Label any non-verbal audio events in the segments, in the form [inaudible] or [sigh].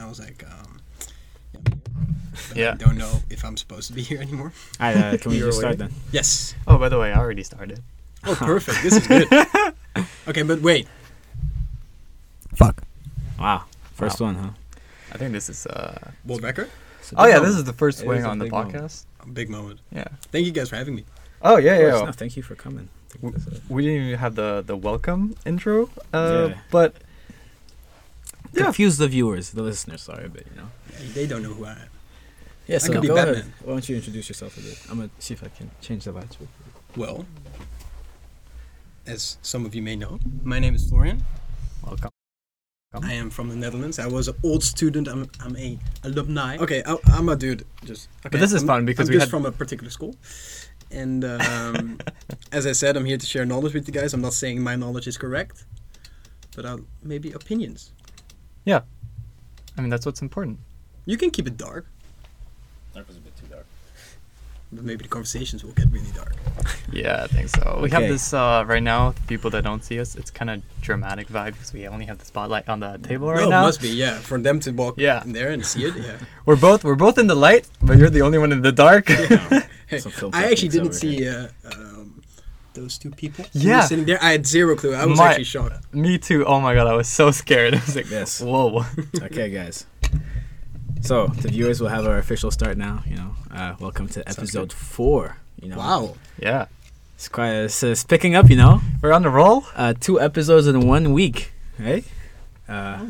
And I was like, um, yeah, I'm. But Yeah. I don't know if I'm supposed to be here anymore. Alright, uh, can we [laughs] You're just start then? Yes. Oh, by the way, I already started. Oh, perfect. This is good. [laughs] okay, but wait. Fuck. Wow, first Wow. one, huh? I think this is. uh World record? Oh yeah, moment. this is the first It swing is a on the big moment. podcast. A big moment. Yeah. Thank you guys for having me. Oh yeah, Of yeah. course, no, thank you for coming. I think that's a- We didn't even have the the welcome intro. Uh, Yeah. but Yeah. Confuse the viewers, the listeners. Sorry, but you know. They don't know who I am. Yeah, so could be go Batman. ahead. Why don't you introduce yourself a bit? I'm gonna see if I can change the lights. Well, as some of you may know, my name is Florian. welcome. I am from the Netherlands. I was an old student. I'm, I'm a alumni. Okay, I, I'm a dude. Just okay. this is I'm- fun because I'm we just had- from a particular school, and um, [laughs] as I said, I'm here to share knowledge with you guys. I'm not saying my knowledge is correct, but I'll, maybe opinions. I mean, that's what's important. You can keep it dark, Dark was a bit too dark. but maybe the conversations will get really dark. [laughs] Yeah, I think so. We have this uh, right now. People that don't see us, it's kind of dramatic vibe because we only have the spotlight on the table right no, now. it must be yeah. For them to walk Yeah. in there and see it, yeah. [laughs] We're both we're both in the light, but you're the only one in the dark. [laughs] Hey, I actually didn't see uh, um, those two people. who Yeah. sitting there. I had zero clue. I was My- actually shocked. Me too. Oh my god, I was so scared. [laughs] I was like, Yes. whoa. [laughs] okay, guys. So the viewers will have our official start now. You know, uh, welcome to Sounds episode four. You know, Wow. yeah, it's quite it's, it's picking up. You know, we're on the roll. uh, two episodes in one week. Hey, uh, Oh.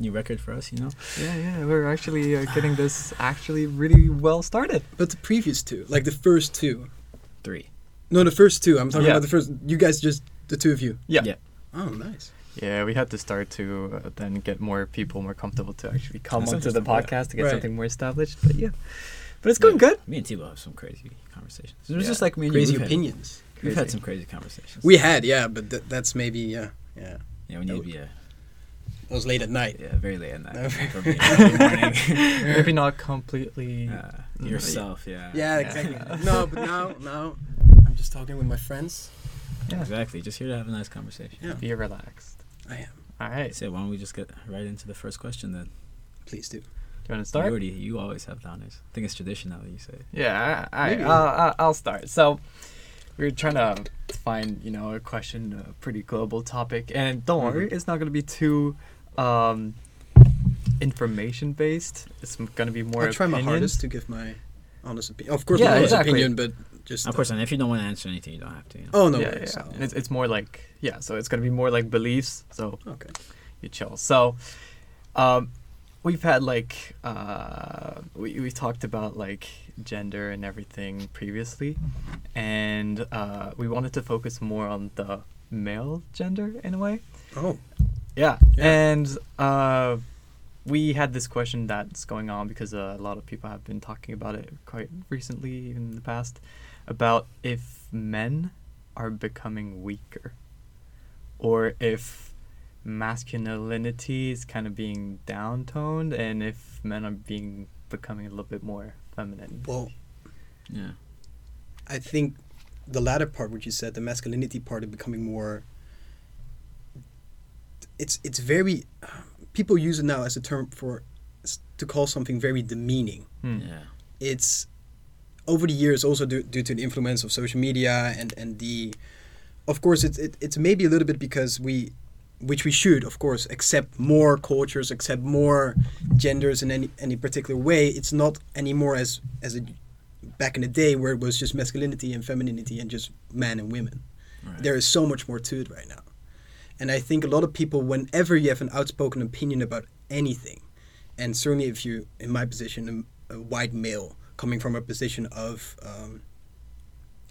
new record for us. You know, Yeah, yeah, we're actually uh, getting this actually really well started. But the previous two, like the first two. three. No, the first two. I'm talking Yeah. about the first. You guys just the two of you. Yeah. Yeah. Oh, nice. Yeah, we had to start to uh, then get more people more comfortable to actually come That's onto the interesting, yeah. podcast to get Right. something more established. But yeah, but it's going Yeah. good. Me and Tebow have some crazy conversations. It was Yeah. just like me and Crazy you. we've had- opinions. We've had some crazy conversations. We had, yeah, but th- that's maybe yeah, yeah. yeah, we need to be uh, It was late at night. yeah, very late at night. No. [laughs] for me, early [laughs] morning. Maybe not completely. uh, Mm, yourself, yeah. Yeah, exactly. no, [laughs] but now, now, I'm just talking with my friends. Yeah. Exactly. Just here to have a nice conversation. Yeah, Be relaxed. I am. All right. So why don't we just get right into the first question then? Please do. Do you want to You start? already, you always have downers. I think it's tradition now that you say. it. Yeah, I, I, I'll I'll- I'll start. So, we are trying to find, you know, a question, a pretty global topic, and don't worry, Mhm. it's not going to be too um, information based. It's going to be more. I'll try my hardest to give my honest opinion. Of course, Yeah, my honest exactly. opinion, but just. Of course, and if you don't want to answer anything, you don't have to. You know? Oh no. yeah, worries. yeah. And It's, it's more like yeah, so it's gonna be more like beliefs. So Okay. you chill. So, um, we've had like uh, we we talked about like gender and everything previously, and uh, we wanted to focus more on the male gender in a way. Oh. Yeah. Yeah. And uh, we had this question that's going on because uh, a lot of people have been talking about it quite recently, even in the past, about if men are becoming weaker or if masculinity is kind of being downtoned and if men are being becoming a little bit more feminine. Well, Yeah. I think the latter part, which you said, the masculinity part, of becoming more. It's it's very, people use it now as a term for, to call something very demeaning. Hmm. Yeah. It's over the years also due, due to the influence of social media and and the, of course it's it, it's maybe a little bit because we, which we should of course accept more cultures, accept more genders in any any particular way. It's not anymore as as a back in the day where it was just masculinity and femininity and just men and women. Right. There is so much more to it right now. And I think a lot of people, whenever you have an outspoken opinion about anything, and certainly if you, in my position, a, a white male coming from a position of um,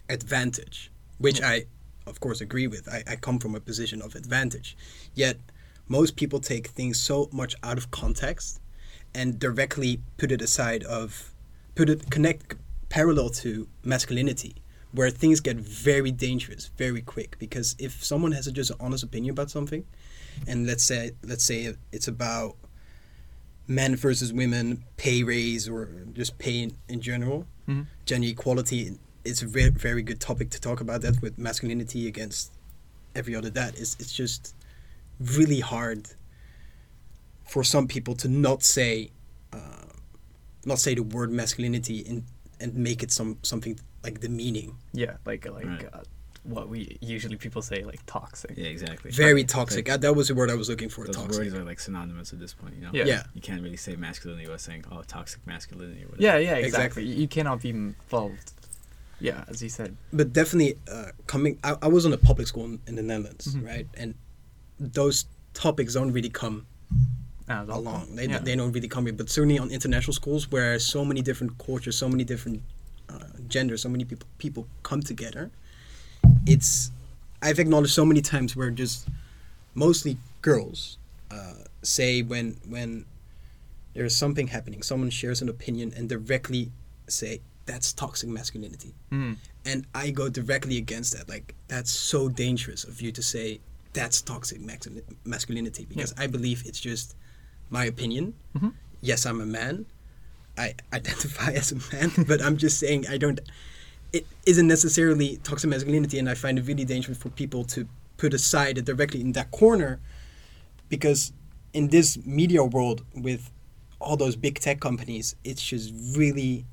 advantage, which I, of course, agree with. I, I come from a position of advantage. Yet, most people take things so much out of context and directly put it aside of, put it, connect parallel to masculinity where things get very dangerous very quick because if someone has a, just an honest opinion about something and let's say let's say it's about men versus women pay raise or just pay in, in general Mhm. gender equality it's a very, very good topic to talk about that with masculinity against every other that it's, it's just really hard for some people to not say, uh, not say the word masculinity in, and make it some something like demeaning. Yeah, like like Right. uh, what we usually people say like toxic. Yeah, exactly. Very toxic. Uh, that was the word I was looking for. Those toxic. words are like synonymous at this point, you know. Yeah. Yeah. You can't really say masculinity without saying oh toxic masculinity or whatever. Yeah, yeah, Exactly. exactly. You cannot be involved. Yeah, as you said. but definitely uh, coming I, I was on a public school in, in the netherlands Mhm. right and those topics don't really come As well. along they, yeah. they don't really come here but certainly on international schools where so many different cultures so many different uh, genders so many people people come together it's i've acknowledged so many times where just mostly girls uh, say when when there's something happening someone shares an opinion and directly say that's toxic masculinity Mm. and I go directly against that. Like that's so dangerous of you to say that's toxic masculinity because I believe it's just my opinion. Mhm. Yes, I'm a man. I identify [laughs] as a man, but I'm just saying I don't. It isn't necessarily toxic masculinity, and I find it really dangerous for people to put aside it directly in that corner, because in this media world with all those big tech companies, it's just really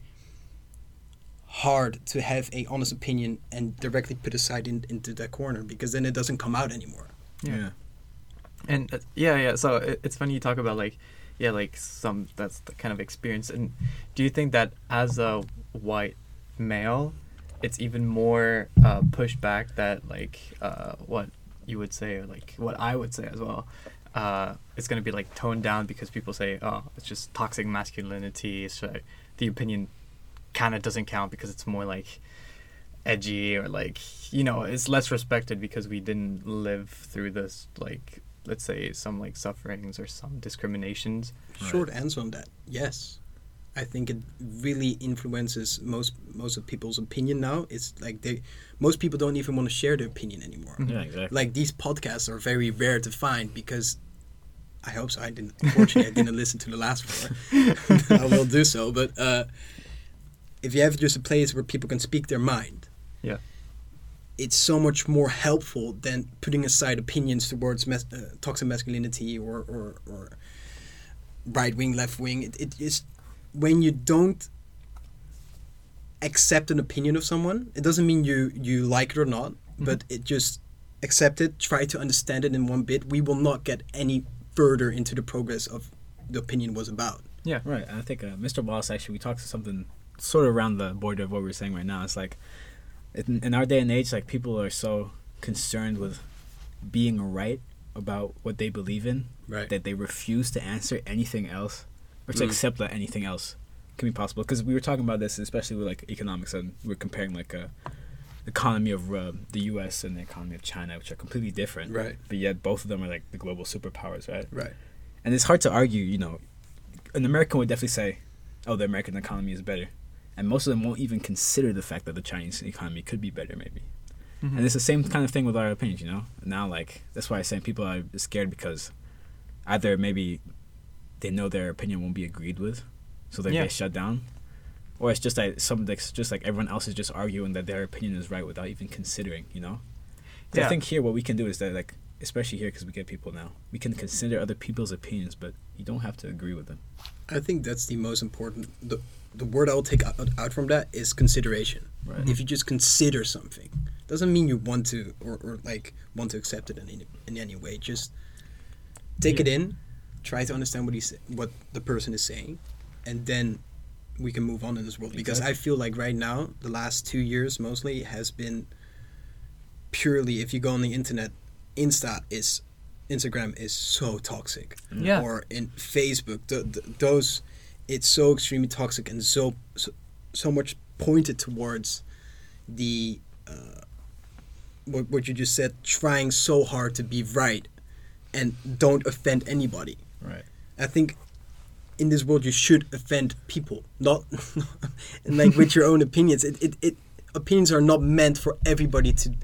hard to have a honest opinion and directly put aside in, into that corner because then it doesn't come out anymore. Yeah. yeah. And uh, yeah, yeah. So it, it's funny you talk about like, yeah, like some that's the kind of experience. And do you think that as a white male, it's even more uh, pushed back that like uh, what you would say or like what I would say as well. Uh, it's gonna be like toned down because people say, oh, it's just toxic masculinity. So the opinion kind of doesn't count because it's more like edgy or like you know it's less respected because we didn't live through this like let's say some like sufferings or some discriminations Right. Short answer on that, yes. I think it really influences most most of people's opinion now. It's like they most people don't even want to share their opinion anymore. Yeah, exactly. Like these podcasts are very rare to find because I hope so. I didn't unfortunately I didn't listen to the last one. [laughs] I will do so, but uh, if you have just a place where people can speak their mind, Yeah. it's so much more helpful than putting aside opinions towards mas- uh, toxic masculinity or or, or right wing, left wing. It, it is when you don't accept an opinion of someone. It doesn't mean you you like it or not, but it just accept it. Try to understand it in one bit. We will not get any further into the progress of the opinion was about. Yeah, right. and I think uh, Mr. Wallace actually we talked to something sort of around the border of what we're saying right now. It's like in, in our day and age, like people are so concerned with being right about what they believe in Right. that they refuse to answer anything else or to Mm. accept that anything else can be possible. Because we were talking about this, especially with like economics, and we are comparing like a economy of uh, the U.S. and the economy of China, which are completely different. Right. But yet both of them are like the global superpowers, right? Right. And it's hard to argue, you know, an American would definitely say, oh, the American economy is better. And most of them won't even consider the fact that the Chinese economy could be better, maybe. Mhm. And it's the same kind of thing with our opinions, you know? Now, like, that's why I say people are scared because either maybe they know their opinion won't be agreed with, so they Yeah. get shut down, or it's just like some it's just like everyone else is just arguing that their opinion is right without even considering, you know? So I think here what we can do is that like especially here because we get people now, we can consider other people's opinions, but you don't have to agree with them. I think that's the most important. The, the word I'll take out, out from that is consideration. Right. If you just consider something, doesn't mean you want to or, or like want to accept it in any, in any way. Just take it in, try to understand what he's what the person is saying, and then we can move on in this world. Because I feel like right now, the last two years mostly has been purely. If you go on the internet, Insta is Instagram is so toxic Yeah. or in Facebook. The, the, those, it's so extremely toxic and so so, so much pointed towards the uh, what what you just said, trying so hard to be right and don't offend anybody. Right. I think in this world you should offend people, not and [laughs] like with your own opinions. It, it, it opinions are not meant for everybody to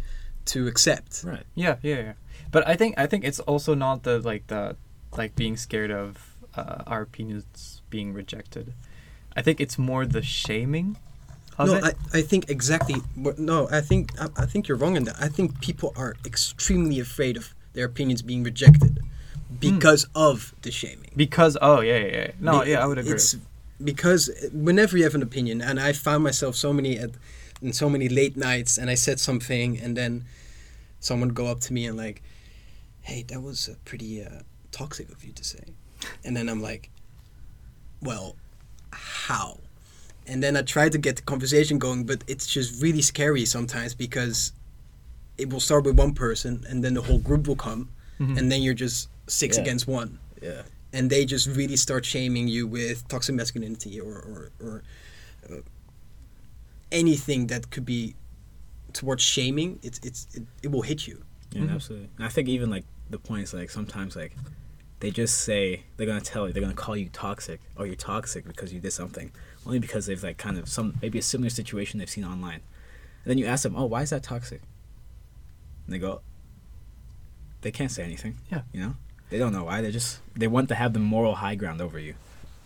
to accept. Right. Yeah, yeah, yeah. But I think I think it's also not the like the like being scared of uh, our opinions being rejected. I think it's more the shaming of no, it. I, I think exactly. No, I think I, I think you're wrong in that. I think people are extremely afraid of their opinions being rejected because of the shaming. Because oh yeah yeah, yeah. no yeah I would agree. It's because whenever you have an opinion, and I found myself so many at in so many late nights, and I said something, and then someone go up to me and like, "Hey, that was uh, pretty uh, toxic of you to say," and then I'm like, "Well, how?" And then I try to get the conversation going, but it's just really scary sometimes because it will start with one person, and then the whole group will come, Mhm. and then you're just six Yeah. against one Yeah. and they just really start shaming you with toxic masculinity or or, or uh, anything that could be towards shaming it's it's it, it will hit you Yeah, Mhm. absolutely. And I think even like the point is like sometimes like they just say they're gonna tell you they're gonna call you toxic or you're toxic because you did something only because they've like kind of some maybe a similar situation they've seen online. And then you ask them, oh, why is that toxic? And they go, they can't say anything. Yeah. You know, they don't know why. They just they want to have the moral high ground over you.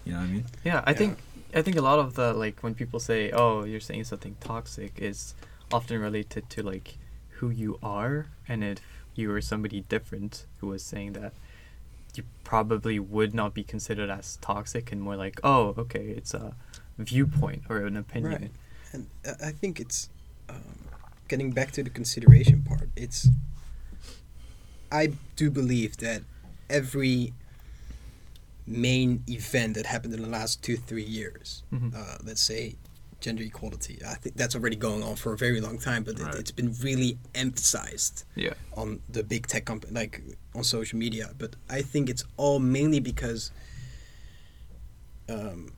You know what I mean? Yeah, I Yeah. think I think a lot of the like when people say, "Oh, you're saying something toxic," is often related to like who you are, and if you were somebody different who was saying that, you probably would not be considered as toxic, and more like, "Oh, okay, it's a viewpoint or an opinion." Right. and I- i think it's um, getting back to the consideration part it's i do believe that every main event that happened in the last two three years Mhm. uh, let's say gender equality i think that's already going on for a very long time but Right. it, it's been really emphasized Yeah. on the big tech company like on social media but i think it's all mainly because um,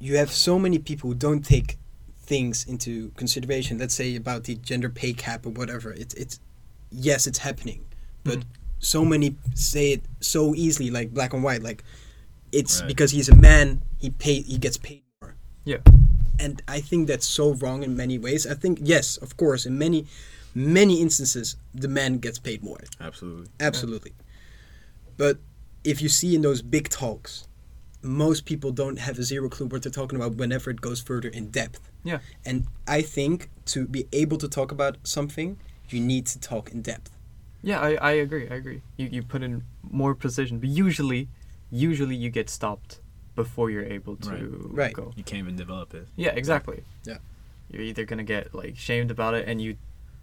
you have so many people who don't take things into consideration let's say about the gender pay gap or whatever it's it's yes it's happening but Mhm. so many say it so easily like black and white like it's Right. because he's a man he pay he gets paid more Yeah. and I think that's so wrong in many ways. I think yes, of course, in many many instances the man gets paid more. Absolutely. Absolutely. But if you see in those big talks, most people don't have a zero clue what they're talking about whenever it goes further in depth. Yeah. And I think to be able to talk about something, you need to talk in depth. Yeah, I, I agree. I agree. You you put in more precision, but usually, usually you get stopped before you're able to Right. Right. go. You can't even develop it. Yeah, exactly. Yeah. You're either gonna get like shamed about it, and you,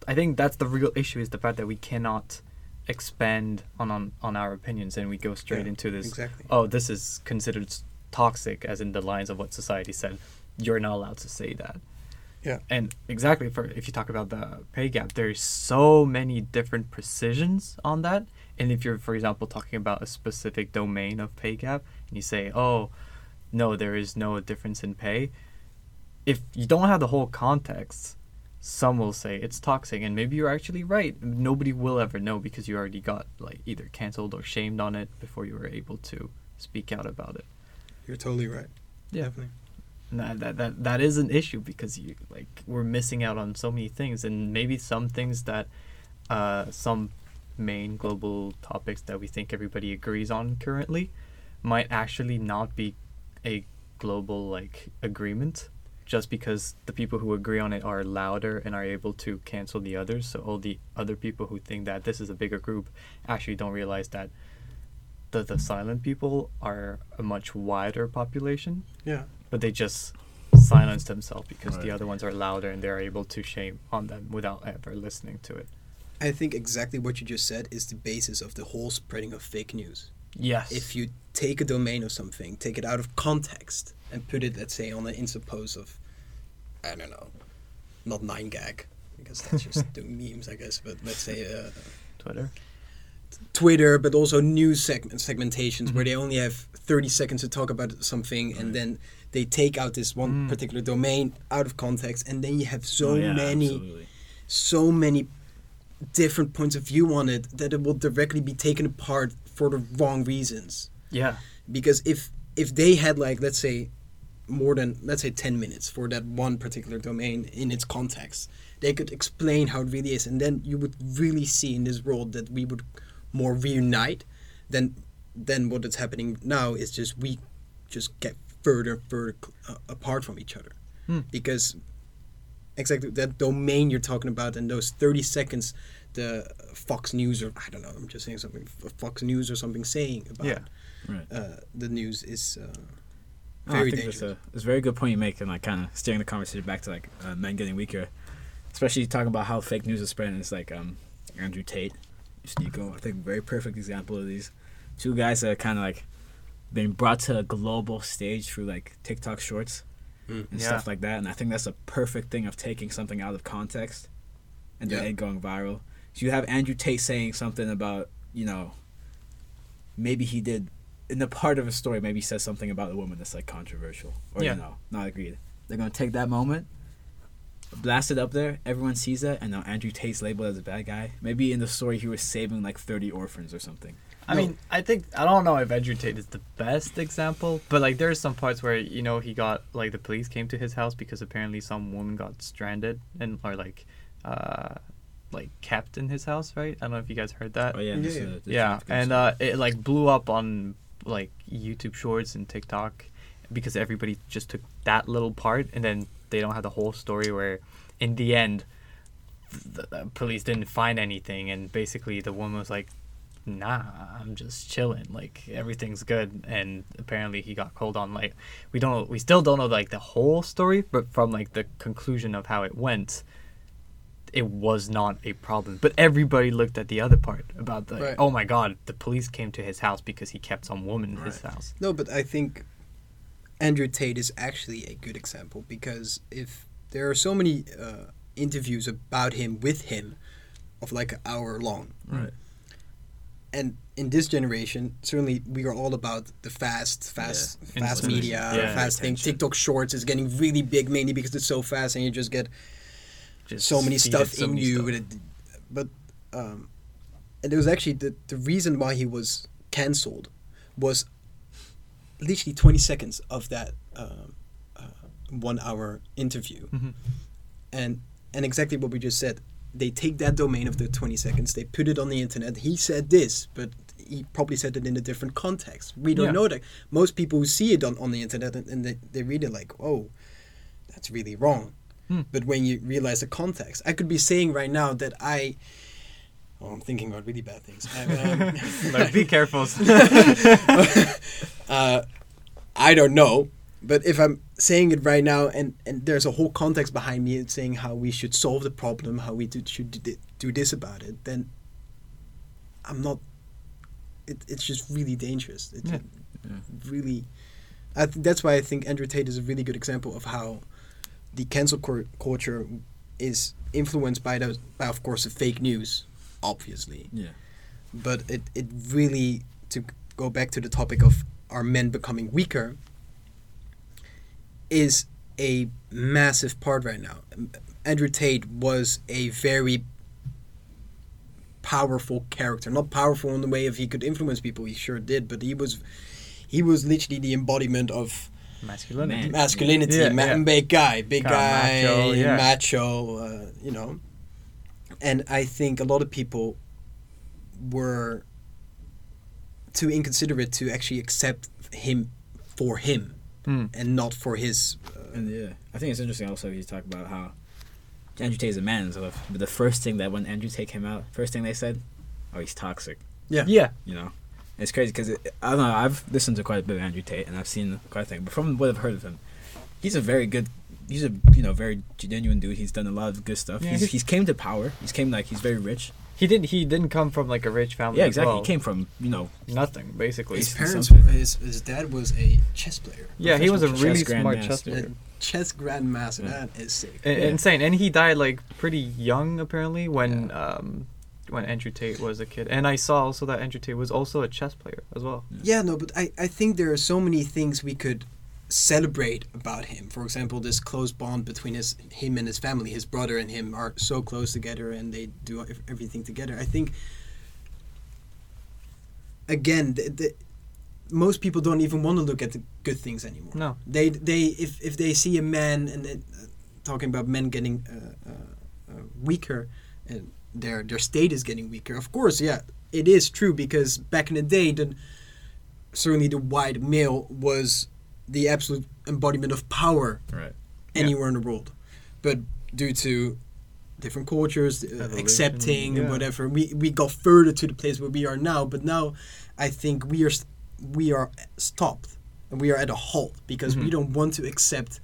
I think that's the real issue is the fact that we cannot expand on on, on our opinions, and we go straight Yeah, into this. Exactly. Oh, this is considered s- toxic, as in the lines of what society said. You're not allowed to say that. Yeah. And exactly for if you talk about the pay gap, there's so many different precisions on that. And if you're, for example, talking about a specific domain of pay gap, and you say, "Oh, no, there is no difference in pay," if you don't have the whole context, some will say it's toxic, and maybe you're actually right. Nobody will ever know because you already got like either canceled or shamed on it before you were able to speak out about it. You're totally right. Yeah. Definitely. That, that that that is an issue because you like we're missing out on so many things and maybe some things that uh some main global topics that we think everybody agrees on currently might actually not be a global like agreement just because the people who agree on it are louder and are able to cancel the others so all the other people who think that this is a bigger group actually don't realize that the, the silent people are a much wider population Yeah. But they just silence themselves because the other ones are louder and they're able to shame on them without ever listening to it. I think exactly what you just said is the basis of the whole spreading of fake news. Yes. if you take a domain of something, take it out of context, and put it, let's say, on an Insta post of, I don't know, not 9gag, because that's just [laughs] doing memes, I guess, but let's say uh, Twitter. Twitter, but also news segment segmentations where Mhm. they only have 30 seconds to talk about something, and then they take out this one Mm. particular domain out of context, and then you have so Oh, yeah, many absolutely. so many different points of view on it that it will directly be taken apart for the wrong reasons Yeah. because if if they had like let's say more than let's say 10 minutes for that one particular domain in its context they could explain how it really is and then you would really see in this world that we would more reunite than than what is happening now is just we just get further and further uh, apart from each other Hmm. because exactly that domain you're talking about and those 30 seconds the Fox News or I don't know. I'm just saying something. Fox News or something saying about Yeah. Right. uh, the news is uh, No, very I think that's dangerous. a, that's a very good point you make, and like kind of steering the conversation back to like uh, men getting weaker, especially talking about how fake news is spreading. It's like um, Andrew Tate, Nico. I think very perfect example of these two guys that are kind of like been brought to a global stage through like TikTok Shorts Mm. and Yeah. stuff like that. And I think that's a perfect thing of taking something out of context and then Yeah. it going viral. So you have Andrew Tate saying something about you know maybe he did in the part of a story maybe he says something about a woman that's like controversial or Yeah. you know not agreed they're gonna take that moment blast it up there everyone sees that and now andrew tate's labeled as a bad guy maybe in the story he was saving like 30 orphans or something I No. mean, I think I don't know if Andrew Tate is the best example, but like there are some parts where you know he got like the police came to his house because apparently some woman got stranded and or like uh like kept in his house, right? I don't know if you guys heard that. oh yeah Yeah, this, yeah. uh, the yeah, and uh, it like blew up on like YouTube Shorts and TikTok because everybody just took that little part and then they don't have the whole story where in the end the, the police didn't find anything and basically the woman was like nah i'm just chilling. Like everything's good. And apparently he got called on like we don't we still don't know like the whole story but from like the conclusion of how it went it was not a problem. But everybody looked at the other part about the Right. oh my god the police came to his house because he kept some woman in his house. No, but I think Andrew Tate is actually a good example because if there are so many uh, interviews about him with him of like an hour long, right and in this generation, certainly we are all about the fast, fast, Yeah. fast media, Yeah. fast thing. TikTok Shorts is getting really big mainly because it's so fast, and you just get just so many stuff so in many you. stuff. But um, and it was actually the the reason why he was cancelled was literally twenty seconds of that um, uh, one hour interview, Mhm. and and exactly what we just said. They take that domain of the twenty seconds, they put it on the internet. He said this, but he probably said it in a different context. We don't Yeah. know that. Most people who see it on, on the internet and, and they, they read it like, oh, that's really wrong. Hmm. But when you realize the context, I could be saying right now that I. Oh, I'm thinking about really bad things. [laughs] Um, [laughs] like be careful [laughs] uh, I don't know, but if I'm saying it right now, and and there's a whole context behind me saying how we should solve the problem, how we do, should do, do this about it, then I'm not. It, it's just really dangerous. It's Yeah. Really. I th- that's why I think Andrew Tate is a really good example of how the cancel cor- culture is influenced by those, by of course, the fake news, obviously yeah but it, it really to go back to the topic of are men becoming weaker is a massive part right now andrew tate was a very powerful character not powerful in the way of he could influence people he sure did but he was he was literally the embodiment of masculinity masculinity, Yeah, ma- yeah. big guy, big guy, macho, yeah. macho, uh, you know. And I think a lot of people were too inconsiderate to actually accept him for him Mm. and not for his. Uh, And yeah, I think it's interesting also you talk about how Andrew Tate is a man and stuff. But the first thing that when Andrew Tate came out, first thing they said, oh, he's toxic. yeah. yeah You know, it's crazy because I don't know. I've listened to quite a bit of Andrew Tate and I've seen quite a thing. But from what I've heard of him, he's a very good. He's a you know very genuine dude. He's done a lot of good stuff. Yeah, he's, he's- he's came to power. He's came like he's very rich. he didn't he didn't come from like a rich family Yeah, as exactly. well. He came from you know nothing basically His parents, his, his dad was a chess player, yeah he was a really chess smart grandmaster. chess player a chess grandmaster. Yeah. That is sick. I- Yeah. insane and he died like pretty young apparently when um when Andrew Tate was a kid and I saw also that Andrew Tate was also a chess player as well Yeah, no, but I, I think there are so many things we could celebrate about him. For example, this close bond between his him and his family, his brother and him are so close together, and they do everything together. I think again, the, the, most people don't even want to look at the good things anymore. no They they if if they see a man and then, uh, talking about men getting uh, uh, uh, weaker and their their state is getting weaker. Of course, yeah, it is true because back in the day, the certainly the white male was the absolute embodiment of power right. Yeah. anywhere in the world, but due to different cultures, uh, Evolution, accepting and yeah. whatever. We we got further to the place where we are now, but now I think we are we are stopped and we are at a halt because we Mhm. don't want to accept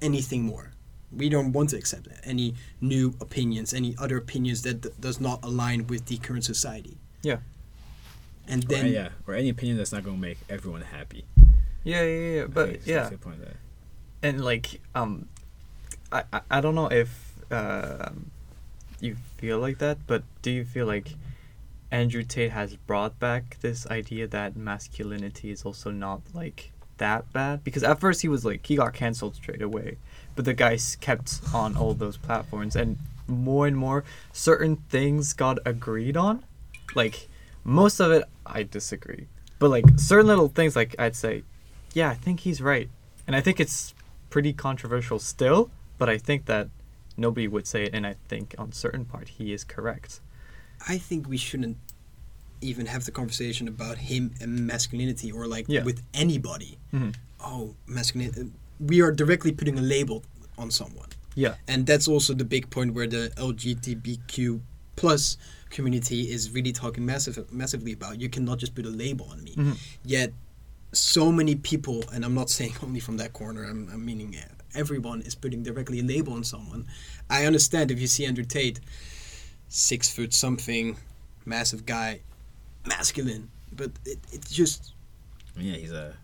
anything more. We don't want to accept any new opinions, any other opinions that d- does not align with the current society. Yeah. And Or, then yeah, or any opinion that's not going to make everyone happy. Yeah, yeah, yeah. But yeah, that's point of and like um I, I I don't know if um you feel like that but do you feel like andrew tate has brought back this idea that masculinity is also not like that bad? Because at first he was like he got canceled straight away but the guys kept on all those platforms and more and more certain things got agreed on. Like most of it i disagree. But like certain little things like i'd say yeah i think he's right and i think it's pretty controversial still but i think that nobody would say it and i think on certain part he is correct I think we shouldn't even have the conversation about him and masculinity or like Yeah. with anybody. mm-hmm. Oh, masculinity. We are directly putting a label on someone. yeah and that's also the big point where the LGBTQ plus community is really talking massive, massively about. You cannot just put a label on me. Mhm. Yet, so many people, and I'm not saying [laughs] only from that corner. I'm, I'm meaning everyone is putting directly a label on someone. I understand if you see Andrew Tate, six foot something, massive guy, masculine, but it, it's just Yeah, he's a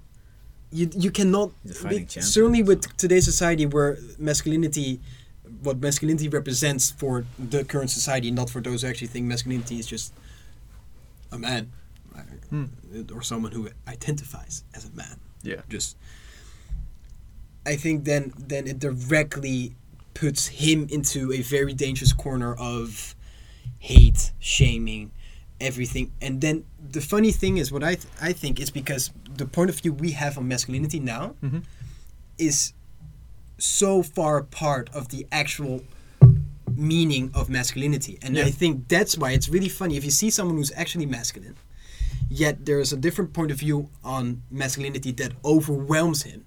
you you cannot He's a fighting with- champion, certainly with so. today's society where masculinity what masculinity represents for the current society not for those who actually think masculinity is just a man Hmm. or someone who identifies as a man yeah just i think then then it directly puts him into a very dangerous corner of hate shaming everything and then the funny thing is what i th- i think is because the point of view we have on masculinity now Mhm. is so far apart of the actual meaning of masculinity and Yeah. i think that's why it's really funny if you see someone who's actually masculine yet there is a different point of view on masculinity that overwhelms him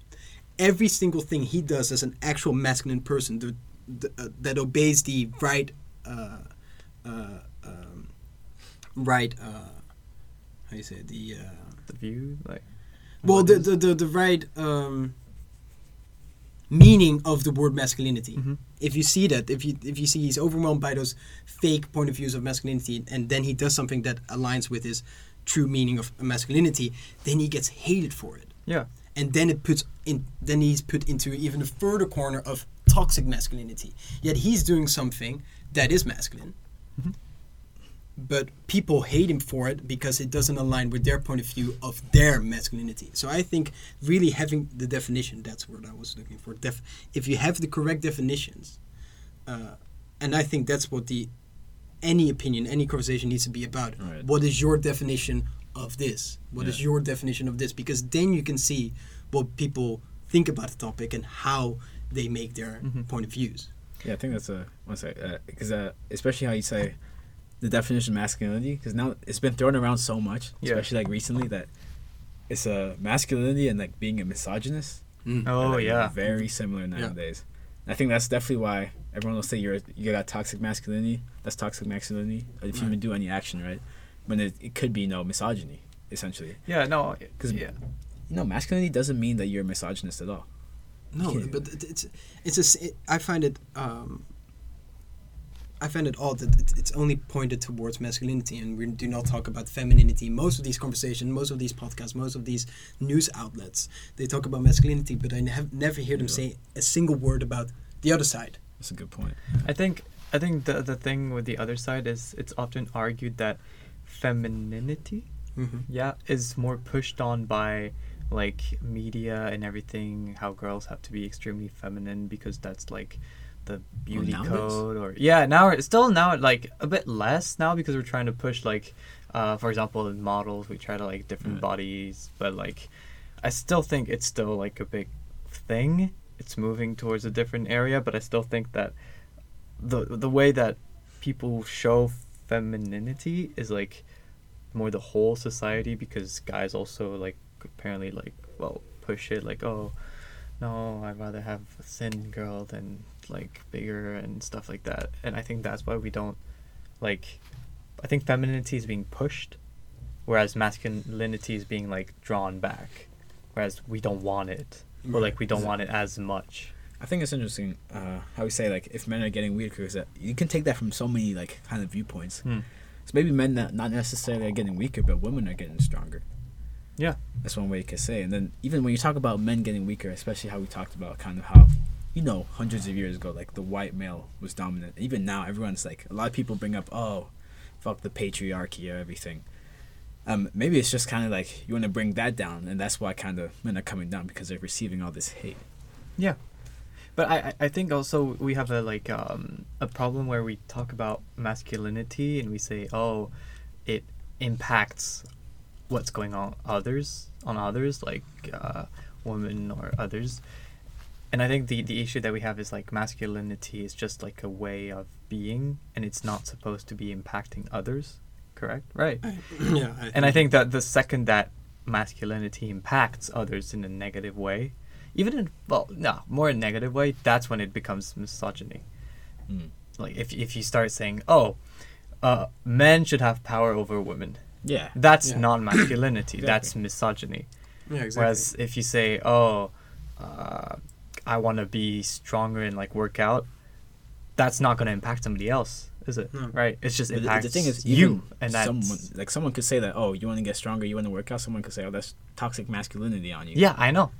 every single thing he does as an actual masculine person the, the, uh, that obeys the right uh, uh, um, right uh, how do you say it? the uh, the view like well the, the, the, the right um, meaning of the word masculinity Mhm. if you see that if you if you see he's overwhelmed by those fake point of views of masculinity and then he does something that aligns with his true meaning of masculinity then he gets hated for it. Yeah. And then it puts in then he's put into even a further corner of toxic masculinity. Yet he's doing something that is masculine. Mhm. but people hate him for it because it doesn't align with their point of view of their masculinity. So i think really having the definition that's what i was looking for. Def- if you have the correct definitions uh, and i think that's what the any opinion any conversation needs to be about Right. what is your definition of this What is Yeah. your definition of this because then you can see what people think about the topic and how they make their Mhm. point of views Yeah, I think that's a one sec. Because uh, especially how you say the definition of masculinity, because now it's been thrown around so much, Yeah. especially like recently that it's a masculinity and like being a misogynist. Mm. oh like, yeah very similar nowadays. I think that's definitely why everyone will say you're you got toxic masculinity. That's toxic masculinity. If you even do any action, right? When it, it could be no misogyny, essentially. yeah no 'Cause- yeah You know, masculinity doesn't mean that you're a misogynist at all. No, but it's it's a it, I find it um, I find it odd that it's only pointed towards masculinity, and we do not talk about femininity. Most of these conversations, most of these podcasts, most of these news outlets, they talk about masculinity, but I have never hear them Yeah. say a single word about the other side. That's a good point. I think I think the the thing with the other side is it's often argued that femininity, Mm-hmm. yeah, is more pushed on by like media and everything. How girls have to be extremely feminine because that's like the beauty nowadays? code, or yeah, now it's still now like a bit less now because we're trying to push like, uh, for example, in models we try to like different Right. bodies, but like, I still think it's still like a big thing. It's moving towards a different area, but I still think that the the way that people show femininity is like more the whole society because guys also like apparently like well push it like oh no, I'd rather have a thin girl than like bigger and stuff like that. And I think that's why we don't like. I think femininity is being pushed, whereas masculinity is being like drawn back, whereas we don't want it, or like we don't want it as much. I think it's interesting uh, how we say like if men are getting weaker, is that you can take that from so many like kind of viewpoints. Hmm. So maybe men not, not necessarily are getting weaker, but women are getting stronger. Yeah. That's one way you could say. And then even when you talk about men getting weaker, especially how we talked about kind of how, you know, hundreds of years ago, like the white male was dominant. Even now, everyone's like, a lot of people bring up, oh, fuck the patriarchy or everything. Um, maybe it's just kind of like you want to bring that down, and that's why kind of men are coming down because they're receiving all this hate. Yeah. But I, I think also we have a like um a problem where we talk about masculinity and we say oh it impacts what's going on others on others like uh, women or others and I think the the issue that we have is like masculinity is just like a way of being and it's not supposed to be impacting others correct right [clears throat] yeah. and I think that the second that masculinity impacts others in a negative way, even in well, no, more in a negative way, that's when it becomes misogyny. Mm. Like if if you start saying, "Oh, uh, men should have power over women," Yeah. that's Yeah. not masculinity. [clears throat] That's misogyny. yeah, exactly. Whereas if you say, "Oh, uh, I want to be stronger and like work out," that's not going to impact somebody else, is it? No. Right? It's just But the- the thing is, you, you and that someone like someone could say that. Oh, you want to get stronger, you want to work out. Someone could say, oh, that's toxic masculinity on you. yeah, I know.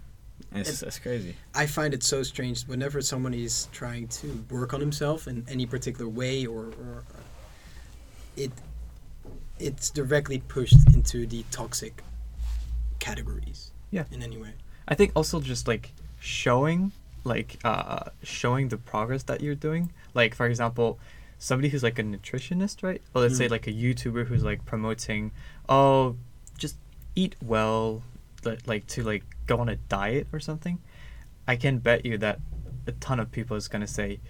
and it's, that's crazy. I find it so strange whenever someone is trying to work on himself in any particular way, or, or uh, it it's directly pushed into the toxic categories. Yeah. In any way. I think also just like showing like uh showing the progress that you're doing. Like for example, somebody who's like a nutritionist, right? Or let's say Mm. like a YouTuber who's like promoting, oh, just eat well, li- like to like go on a diet or something. I can bet you that a ton of people is gonna say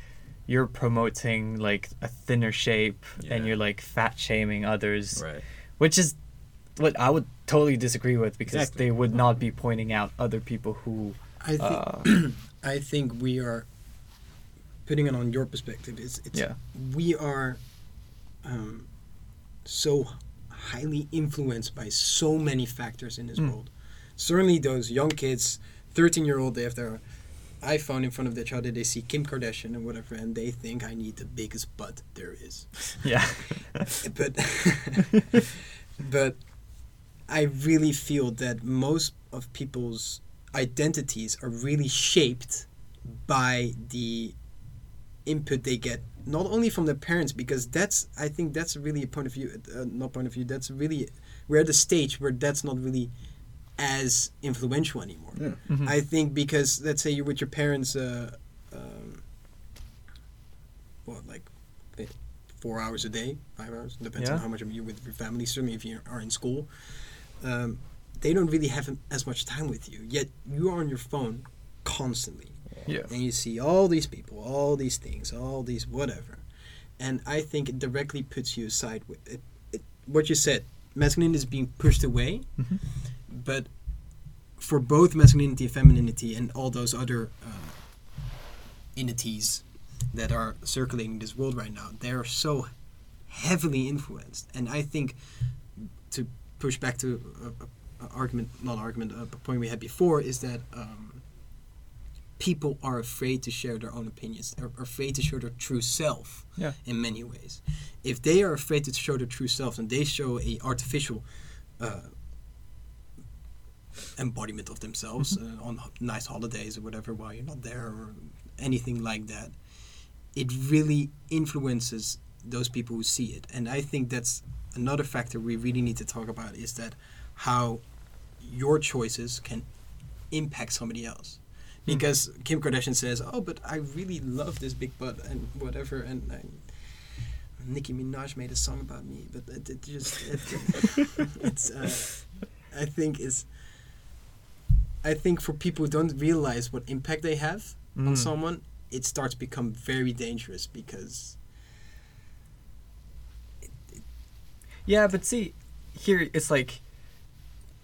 you're promoting like a thinner shape and you're like fat shaming others Right. which is what I would totally disagree with because Exactly. they would not be pointing out other people who I think uh, [clears throat] I think we are putting it on your perspective. It's, it's Yeah. we are um, so highly influenced by so many factors in this Mm. world. Certainly, those young kids, thirteen year old, they have their iPhone in front of their child, they see Kim Kardashian and whatever, and they think I need the biggest butt there is. [laughs] yeah [laughs] but [laughs] but I really feel that most of people's identities are really shaped by the input they get not only from their parents because that's I think that's really a point of view uh, not point of view that's really we're at a stage where that's not really as influential anymore Yeah. Mhm. I think because let's say you're with your parents, uh, um, what like eh, four hours a day, five hours depends on how much you're with your family. Certainly, if you are in school, um, they don't really have as much time with you. Yet you are on your phone constantly, yeah and you see all these people, all these things, all these whatever, and I think it directly puts you aside with it. it what you said, masculinity is being pushed away Mhm. but for both masculinity and femininity and all those other uh, entities that are circulating this world right now, they're so heavily influenced. And I think to push back to a, a argument, not argument, a point we had before is that um, people are afraid to share their own opinions. They're afraid to show their true self Yeah. in many ways. If they are afraid to show their true self and they show a artificial uh, embodiment of themselves uh, on h- nice holidays or whatever while you're not there or anything like that, it really influences those people who see it. And I think that's another factor we really need to talk about is that how your choices can impact somebody else. Because Kim Kardashian says, "Oh, but I really love this big butt and whatever," and I, Nicki Minaj made a song about me, but it, it just it, [laughs] it's uh, I think is I think for people who don't realize what impact they have on Mm. someone, it starts to become very dangerous because yeah but see here it's like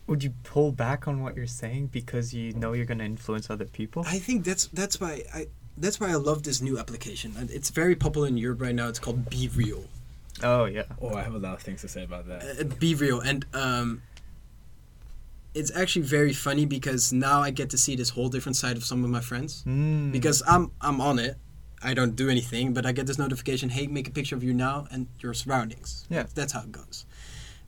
would you pull back on what you're saying because you know you're gonna influence other people? I think that's that's why I that's why I love this new application. And It's very popular in Europe right now. It's called Be Real. oh yeah. Oh, I have a lot of things to say about that. Uh, Be Real, and um, it's actually very funny because now I get to see this whole different side of some of my friends. Mm. Because I'm I'm on it. I don't do anything, but I get this notification, hey, make a picture of you now and your surroundings. Yeah. That's how it goes.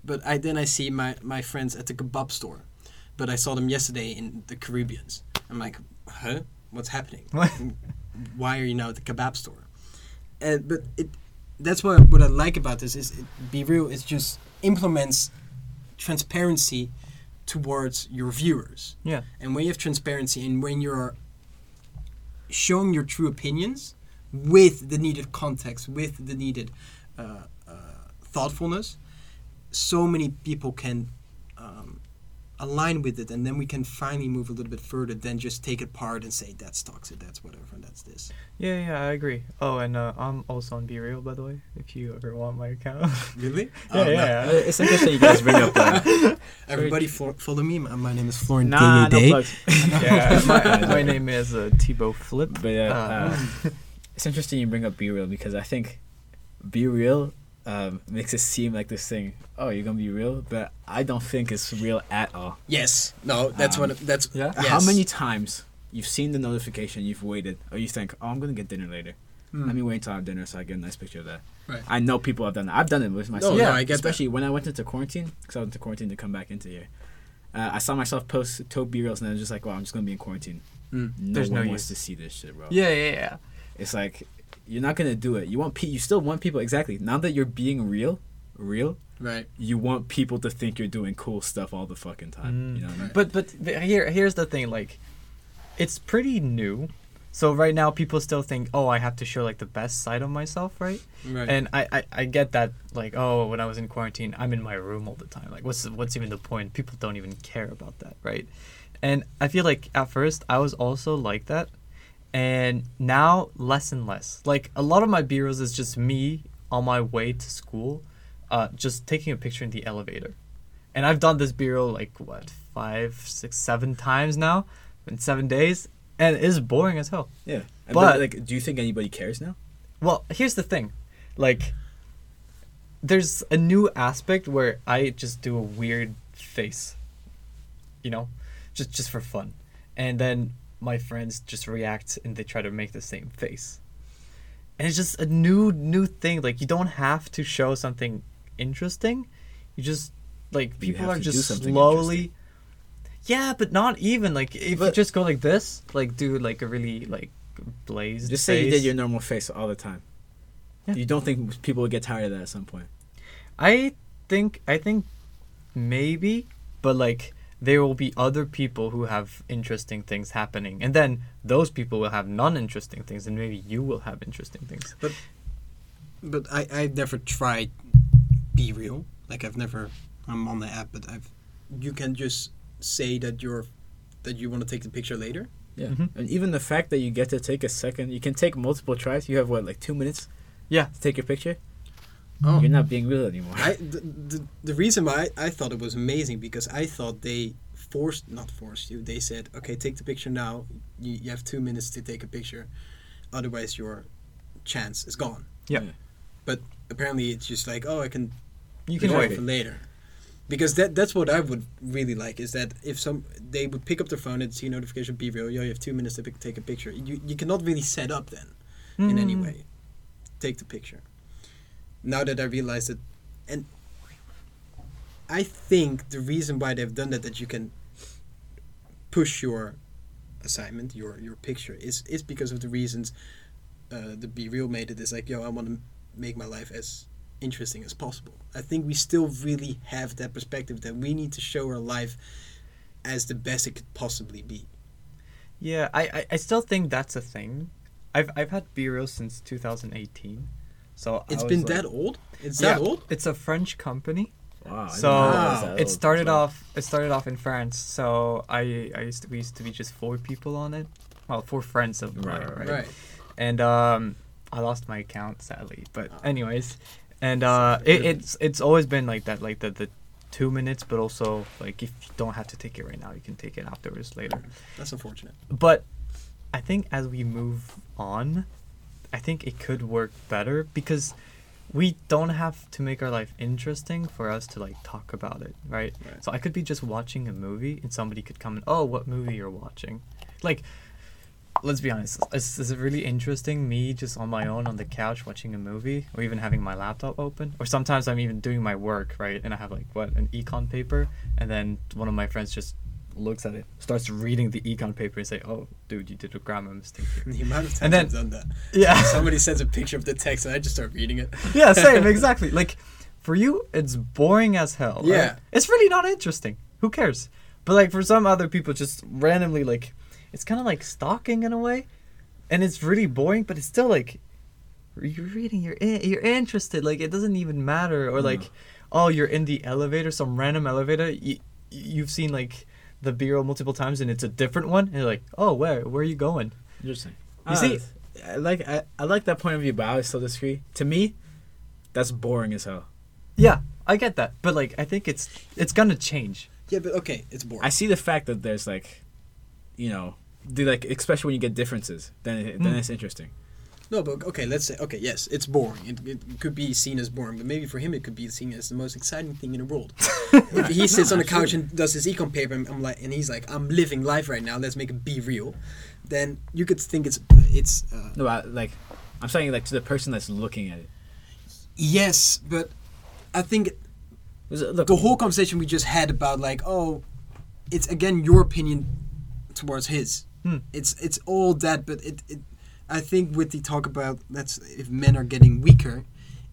But I then I see my, my friends at the kebab store. But I saw them yesterday in the Caribbeans. I'm like, huh? What's happening? [laughs] Why are you now at the kebab store? And but it that's what what I like about this is it, be real. It just implements transparency towards your viewers. Yeah. And when you have transparency and when you're showing your true opinions with the needed context, with the needed uh, uh, thoughtfulness, so many people can um, align with it, and then we can finally move a little bit further than just take it apart and say that's toxic, that's whatever, and that's this. Yeah, yeah, I agree. Oh, and uh, I'm also on Be Real, by the way. If you ever want my account. [laughs] Really? [laughs] yeah, yeah. Uh, it's interesting you guys bring up that. [laughs] Everybody fo- follow me. My, my name is Florian nah, no Day. plugs. yeah, my, my name is uh, Thibaut Flip. But yeah, Uh, uh, it's interesting you bring up Be Real because I think Be Real um, makes it seem like this thing. Oh, you're gonna be real, but I don't think it's real at all. Yes. No, that's Um, what. That's Yeah? Yes. How many times you've seen the notification, you've waited, or you think, oh, I'm gonna get dinner later. Hmm. Let me wait until I have dinner so I get a nice picture of that. Right. I know people have done that. I've done it with myself. no, I get that. Especially when I went into quarantine, because I went into quarantine to come back into here. Uh, I saw myself post Toad B reels, and I was just like, "Wow, I'm just gonna be in quarantine." Mm. No There's one no wants use. to see this shit, bro. Yeah, yeah, yeah. It's like you're not gonna do it. You want pe- you still want people exactly. Now that you're being real, real, Right. you want people to think you're doing cool stuff all the fucking time. Mm. You know what I mean? But but here here's the thing, like, it's pretty new. So right now people still think, oh, I have to show like the best side of myself, right? Right. And I, I, I get that, like, oh, when I was in quarantine, I'm in my room all the time. Like, what's what's even the point? People don't even care about that, right? And I feel like at first I was also like that, and now less and less. Like a lot of my BeReals is just me on my way to school, uh, just taking a picture in the elevator, and I've done this BeReal like what five, six, seven times now, in seven days, and it's boring as hell. yeah. And but- like, do you think anybody cares now? Well, here's the thing. Like there's a new aspect where I just do a weird face. You know? Just just for fun. And then my friends just react and they try to make the same face. And it's just a new new thing. Like you don't have to show something interesting. You just like people are just slowly Yeah, but not even like if you just go like this, like do like a really like blazed Just say you did your normal face all the time. Yeah. You don't think people would get tired of that at some point? I think I think maybe, but like there will be other people who have interesting things happening, and then those people will have non-interesting things, and maybe you will have interesting things. but but I I've never tried be real. Like I've never I'm on the app, but I've you can just say that you're that you want to take the picture later. Yeah. Mhm. And even the fact that you get to take a second, you can take multiple tries. You have what, like two minutes Yeah. to take your picture? Oh. You're not being real anymore. I the, the, the reason why I, I thought it was amazing because I thought they forced not forced you. They said, okay, take the picture now. You, you have two minutes to take a picture, otherwise your chance is gone. Yeah. But apparently it's just like, oh, I can You can wait. for later. Because that that's what I would really like is that if some they would pick up their phone and see a notification be real, yo, you have two minutes to pick, take a picture. You you cannot really set up then in any Mm. way. Take the picture. Now that I realize it, and I think the reason why they've done that, that you can push your assignment, your your picture, is is because of the reasons uh, the Be Real made it. Is like, yo, I want to make my life as interesting as possible. I think we still really have that perspective that we need to show our life as the best it could possibly be. Yeah, I, I, I still think that's a thing. I've I've had BeReal since 2018, so I It's was been like- that old. It's yeah, that old. It's a French company. wow. So didn't it was that it old. started So- off. It started off in France. So I I used to, we used to be just four people on it. Well, four friends of mine, Right, right? Right. And um, I lost my account sadly. But anyways, and uh, it, it's it's always been like that. Like the the two minutes, but also like if you don't have to take it right now, you can take it afterwards later. That's unfortunate. But I think as we move on, I think it could work better because we don't have to make our life interesting for us to like talk about it, right? Right. So I could be just watching a movie and somebody could come and, oh, what movie you're watching? Like, let's be honest, is, is it really interesting me just on my own on the couch watching a movie or even having my laptop open? Or sometimes I'm even doing my work, right? And I have like, what, an econ paper? And then one of my friends just looks at it, starts reading the econ paper and say, oh, dude, you did a grammar mistake here. The amount of times And then- I've done that. Yeah. Somebody sends a picture of the text and I just start reading it. yeah, same, [laughs] exactly. Like, for you, it's boring as hell. right? Yeah. It's really not interesting. Who cares? But, like, for some other people, just randomly, like, it's kind of like stalking in a way. And it's really boring, but it's still, like, you're reading, you're, in, you're interested. Like, it doesn't even matter. Or, like, mm. oh, you're in the elevator, some random elevator. You, you've seen, like, the BeReal multiple times and it's a different one. And you're like, oh, where? Where are you going? Interesting. You You see- see, I like I, I like that point of view, but I still disagree. To me, that's boring as hell. Yeah, I get that. But, like, I think it's it's gonna change. Yeah, but okay, it's boring. I see the fact that there's like, you know, the like especially when you get differences, then it, then Mm. it's interesting. No, but okay, let's say okay, yes, it's boring. It, it could be seen as boring, but maybe for him it could be seen as the most exciting thing in the world. [laughs] if he sits on the couch and does his econ paper, and I'm like, and he's like, I'm living life right now. Let's make it be real. Then you could think it's it's uh, No, I, like I'm saying like to the person that's looking at it. yes, but I think a- Look, the whole conversation we just had about like, oh, it's again your opinion towards his. Hmm. It's it's all that, but it, it I think with the talk about that's if men are getting weaker,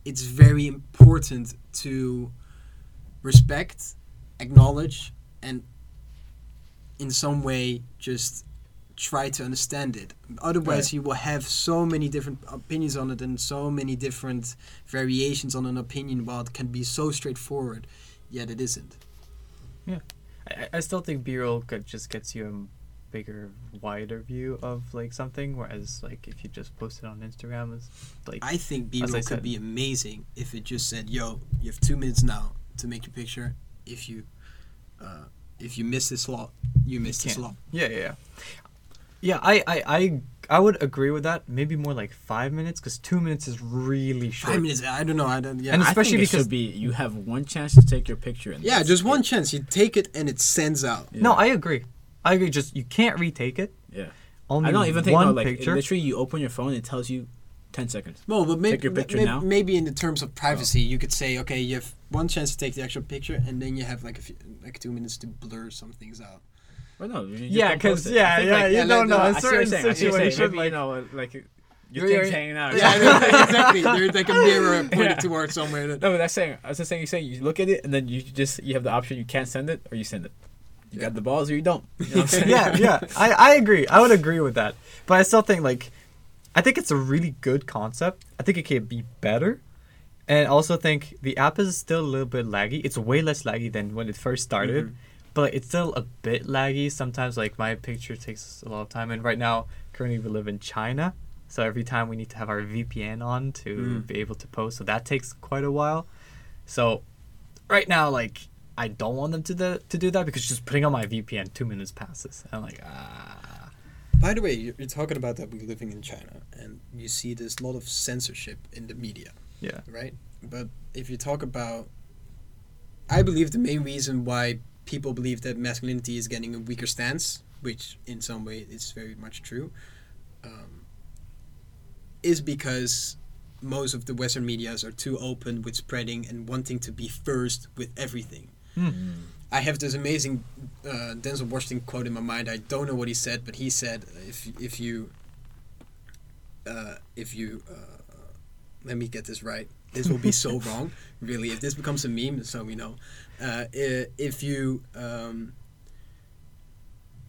it's very important to respect, acknowledge, and in some way just try to understand it. Otherwise, Right. you will have so many different opinions on it and so many different variations on an opinion. While it can be so straightforward, yet it isn't. I, I still think BeReal just gets you bigger, wider view of like something, whereas like if you just post it on Instagram, is like I think BeReal could said. be amazing if it just said, "Yo, you have two minutes now to make your picture. If you, uh, if you miss this slot, you miss the can't. slot." yeah, yeah, yeah. Yeah, I, I, I, I would agree with that. Maybe more like five minutes, because two minutes is really short. Five minutes. I don't know. I don't. Yeah. And I especially think it because- should be you have one chance to take your picture. And yeah, that's just one it. chance. You take it and it sends out. No, I agree. I agree. Just you can't retake it. Yeah, Only I don't even think one no, like picture. literally you open your phone and it tells you ten seconds. No, but maybe, Take your picture may- now? maybe in the terms of oh. privacy, you could say, okay, you have one chance to take the actual picture, and then you have like a few, like two minutes to blur some things out. Well, no, you Yeah, don't 'cause- yeah, I yeah, like, you yeah, don't like, know. no, In I see what you're certain saying. I see what you're saying. situations, Maybe, like you know, like your You're- thing's hanging out. Yeah, [laughs] there- exactly. There's like a mirror [laughs] pointed Yeah. towards somewhere. That, No, but that's saying. I was just saying. You saying you look at it and then you just you have the option. You can't send it or you send it. You got the balls or you don't. You know what I'm yeah, yeah. I, I agree. I would agree with that. But I still think like I think it's a really good concept. I think it can be better. And I also think the app is still a little bit laggy. It's way less laggy than when it first started. Mhm. But it's still a bit laggy. Sometimes like my picture takes a lot of time and right now currently we live in China. So every time we need to have our VPN on to Mm. be able to post. So that takes quite a while. So right now like I don't want them to the, to do that because just putting on my VPN, two minutes passes. I'm like, ah. By the way, you're, you're talking about that we're living in China, and you see there's a lot of censorship in the media, Yeah. right? But if you talk about, I believe the main reason why people believe that masculinity is getting a weaker stance, which in some way is very much true, um, is because most of the Western medias are too open with spreading and wanting to be first with everything. Hmm. I have this amazing uh, Denzel Washington quote in my mind. I don't know what he said, but he said, "If if you, uh, if you, uh, let me get this right. This will be so [laughs] wrong, really. If this becomes a meme, so we know. Uh, if you, um,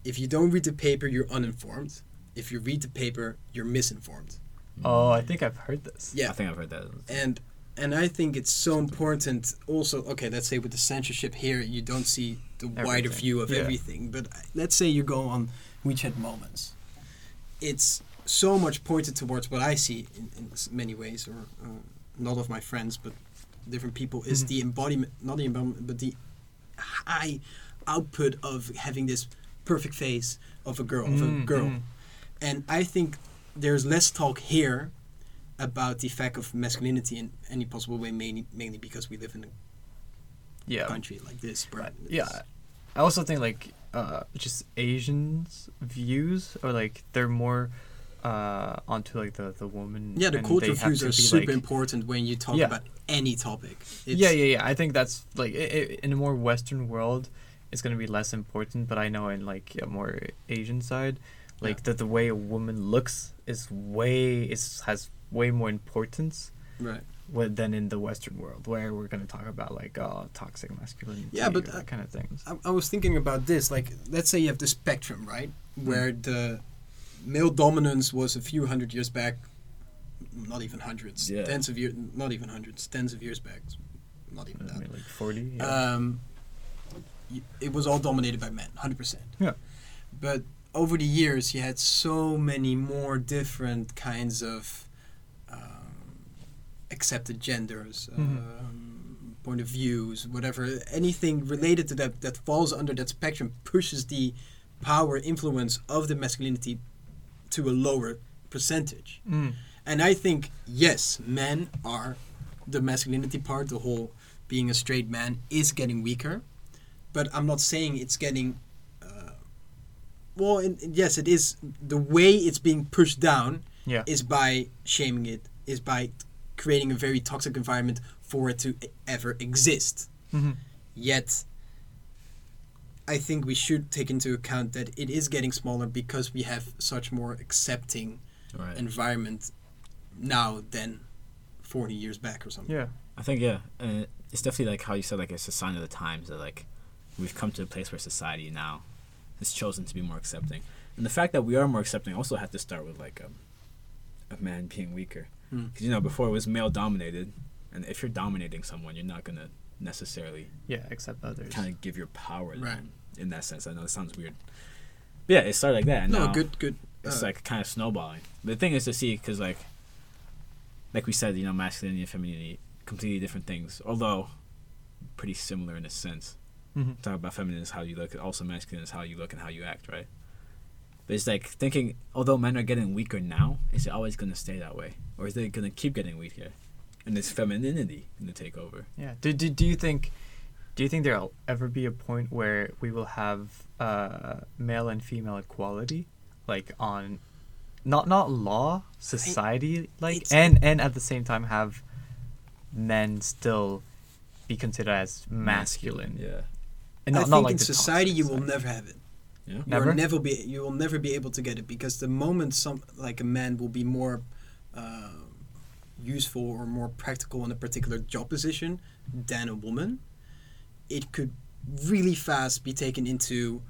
if you don't read the paper, you're uninformed. If you read the paper, you're misinformed. Oh, I think I've heard this. Yeah, I think I've heard that. and and I think it's so important. Also, okay, let's say with the censorship here, you don't see the wider view of Yeah. everything. But let's say you go on WeChat Moments, it's so much pointed towards what I see in, in many ways, or uh, not of my friends, but different people, is Mhm. the embodiment, not the embodiment, but the high output of having this perfect face of a girl of a Mm, girl mm. and i think there's less talk here about the fact of masculinity in any possible way mainly mainly because we live in a Yeah. country like this Right. Yeah. I also think like uh just Asians views or like they're more uh onto like the the woman. yeah the and culture they have views are super like- important when you talk Yeah. about any topic It's- yeah, yeah, yeah. I think that's like i i in a more Western world, it's gonna be less important. But I know in like a more Asian side, like Yeah. that the way a woman looks is way is has way more importance right than in the Western world, where we're gonna talk about like uh toxic masculinity. Yeah, but, or uh, that kind of things. I, I was thinking about this. Like, let's say you have the spectrum, right? Hmm. Where the male dominance was a few hundred years back, not even hundreds, Yeah. tens of years, not even hundreds, tens of years back, not even I that. mean, like forty. Yeah. Um, it was all dominated by men, hundred percent. Yeah. But over the years, you had so many more different kinds of accepted genders, Mhm. um, point of views, whatever. Anything related to that that falls under that spectrum pushes the power influence of the masculinity to a lower percentage. Mm. And I think yes, men are the masculinity part, the whole being a straight man is getting weaker, but I'm not saying it's getting. Uh, well, in, yes, it is. The way it's being pushed down Yeah. is by shaming it, is by creating a very toxic environment for it to ever exist. hmm Yet, I think we should take into account that it is getting smaller because we have such more accepting Right. environment now than 40 years back or something. Yeah. I think yeah, uh, it's definitely like how you said, like it's a sign of the times that like we've come to a place where society now has chosen to be more accepting, and the fact that we are more accepting also had to start with like um, a man being weaker. Because you know before it was male dominated, and if you're dominating someone, you're not gonna necessarily Yeah. Except others. kind of give your power Right. them in that sense. I know it sounds weird, but yeah, it started like that. And No, now good, good. It's uh, like kind of snowballing. The thing is to see because like, like we said, you know, masculinity and femininity completely different things, although pretty similar in a sense. hmm Talk about feminine is how you look, also masculine is how you look and how you act, right? But it's like thinking, although men are getting weaker now, is it always gonna stay that way, or is it gonna keep getting weaker? And is femininity gonna take over? Yeah. Do, do, do you think do you think there'll ever be a point where we will have uh, male and female equality, like on, not not law, society, like, and and at the same time have men still be considered as masculine, Yeah. and I not, think not like in the society you will never have it. Yeah. You Never? will never be. You will never be able to get it because the moment some like a man will be more uh, useful or more practical in a particular job position than a woman, it could really fast be taken into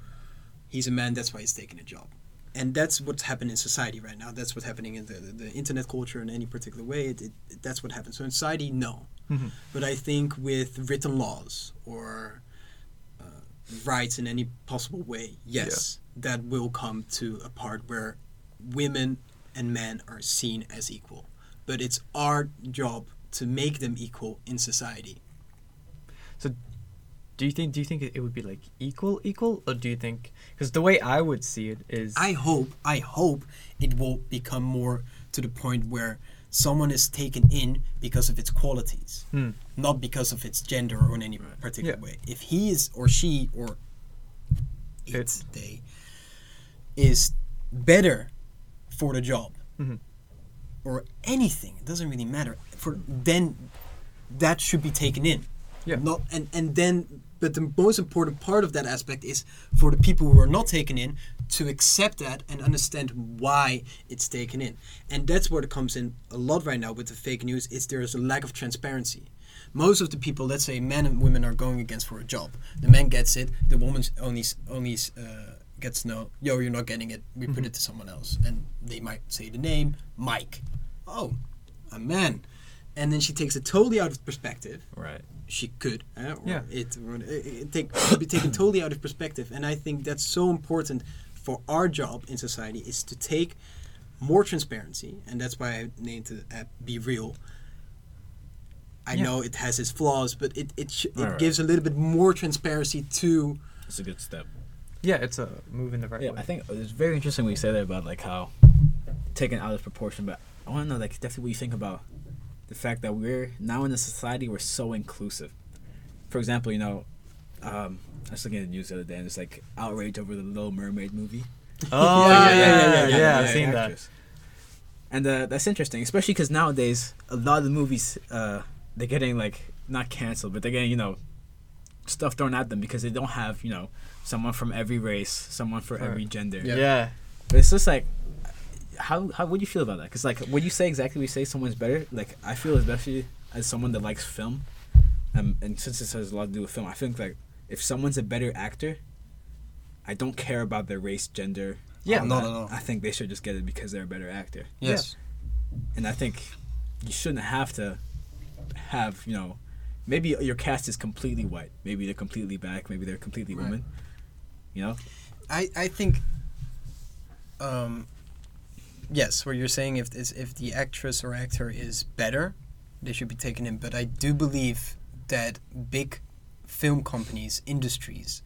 he's a man. That's why he's taking a job. And that's what's happening in society right now. That's what's happening in the, the, the internet culture in any particular way. It, it, that's what happens. So in society, no. Mhm. But I think with written laws or rights in any possible way, yes, that will come to a part where women and men are seen as equal. But it's our job to make them equal in society. So, do you think do you think it it would be like equal equal, or do you think because the way I would see it is I hope, I hope it will become more to the point where someone is taken in because of its qualities, Hmm. not because of its gender or in any particular Yeah. way. If he is or she or it It's- they is better for the job Mhm. or anything, it doesn't really matter. For then that should be taken in. Yeah. Not and and then but the most important part of that aspect is for the people who are not taken in to accept that and understand why it's taken in. And that's where it comes in a lot right now with the fake news is there is a lack of transparency. Most of the people, let's say men and women are going against for a job. The man gets it, the woman only only uh, gets no, yo, you're not getting it. We put it to someone else, and they might say the name Mike. Oh, a man, and then she takes it totally out of perspective Right. she could. Uh, Yeah. It, it, it take, be taken totally out of perspective, and I think that's so important for our job in society is to take more transparency, and that's why I named the uh, app "Be Real." I Yeah. know it has its flaws, but it it sh- it Right, right. gives a little bit more transparency to. It's a good step. Yeah, it's a move in the right Yeah, way. I think it's very interesting when you say that about like how taken out of proportion. But I want to know like definitely what you think about the fact that we're now in a society we're so inclusive. For example, you know, um, I was looking at the news the other day and it's like outrage over the Little Mermaid movie. [laughs] Oh Yeah, yeah, yeah, yeah, yeah, yeah, yeah, I've yeah, seen that. actress. And uh, that's interesting, especially because nowadays a lot of the movies uh, they're getting like not canceled, but they're getting you know stuff thrown at them because they don't have you know someone from every race, someone for every gender. Yeah. Yeah. But it's just like, how how would you feel about that? Because like, when you say exactly, we say someone's better. Like, I feel especially as someone that likes film, um, and since this has a lot to do with film, I think like if someone's a better actor, I don't care about their race, gender. Yeah. No, that. no, no. I think they should just get it because they're a better actor, Yes. and I think you shouldn't have to have you know. Maybe your cast is completely white. Maybe they're completely black. Maybe they're completely Right. women. You know. I I think. Um. Yes, what you're saying if is if the actress or actor is better, they should be taken in. But I do believe that big film companies, industries,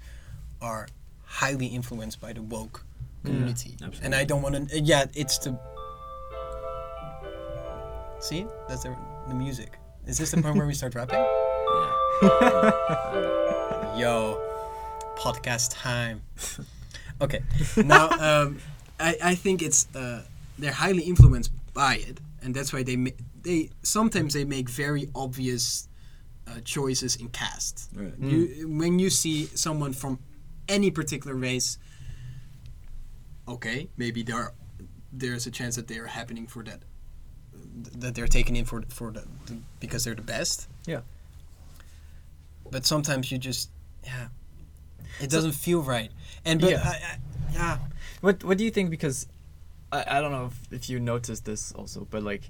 are highly influenced by the woke community, and absolutely. I don't want to. Yeah, it's the. See, that's the the music. Is this the point where we start rapping? Yeah. [laughs] [laughs] Yo, podcast time. [laughs] okay, now um, I I think it's uh, they're highly influenced by it, and that's why they ma- they sometimes they make very obvious uh, choices in cast. Right. You when you see someone from any particular race, okay, maybe there are, there's a chance that they are happening for that that they're taken in for for the, the because they're the best. Yeah. But sometimes you just yeah, it doesn't feel right. And but Yeah. I, I, yeah, What What do you think? Because I, I don't know if, if you noticed this also, but like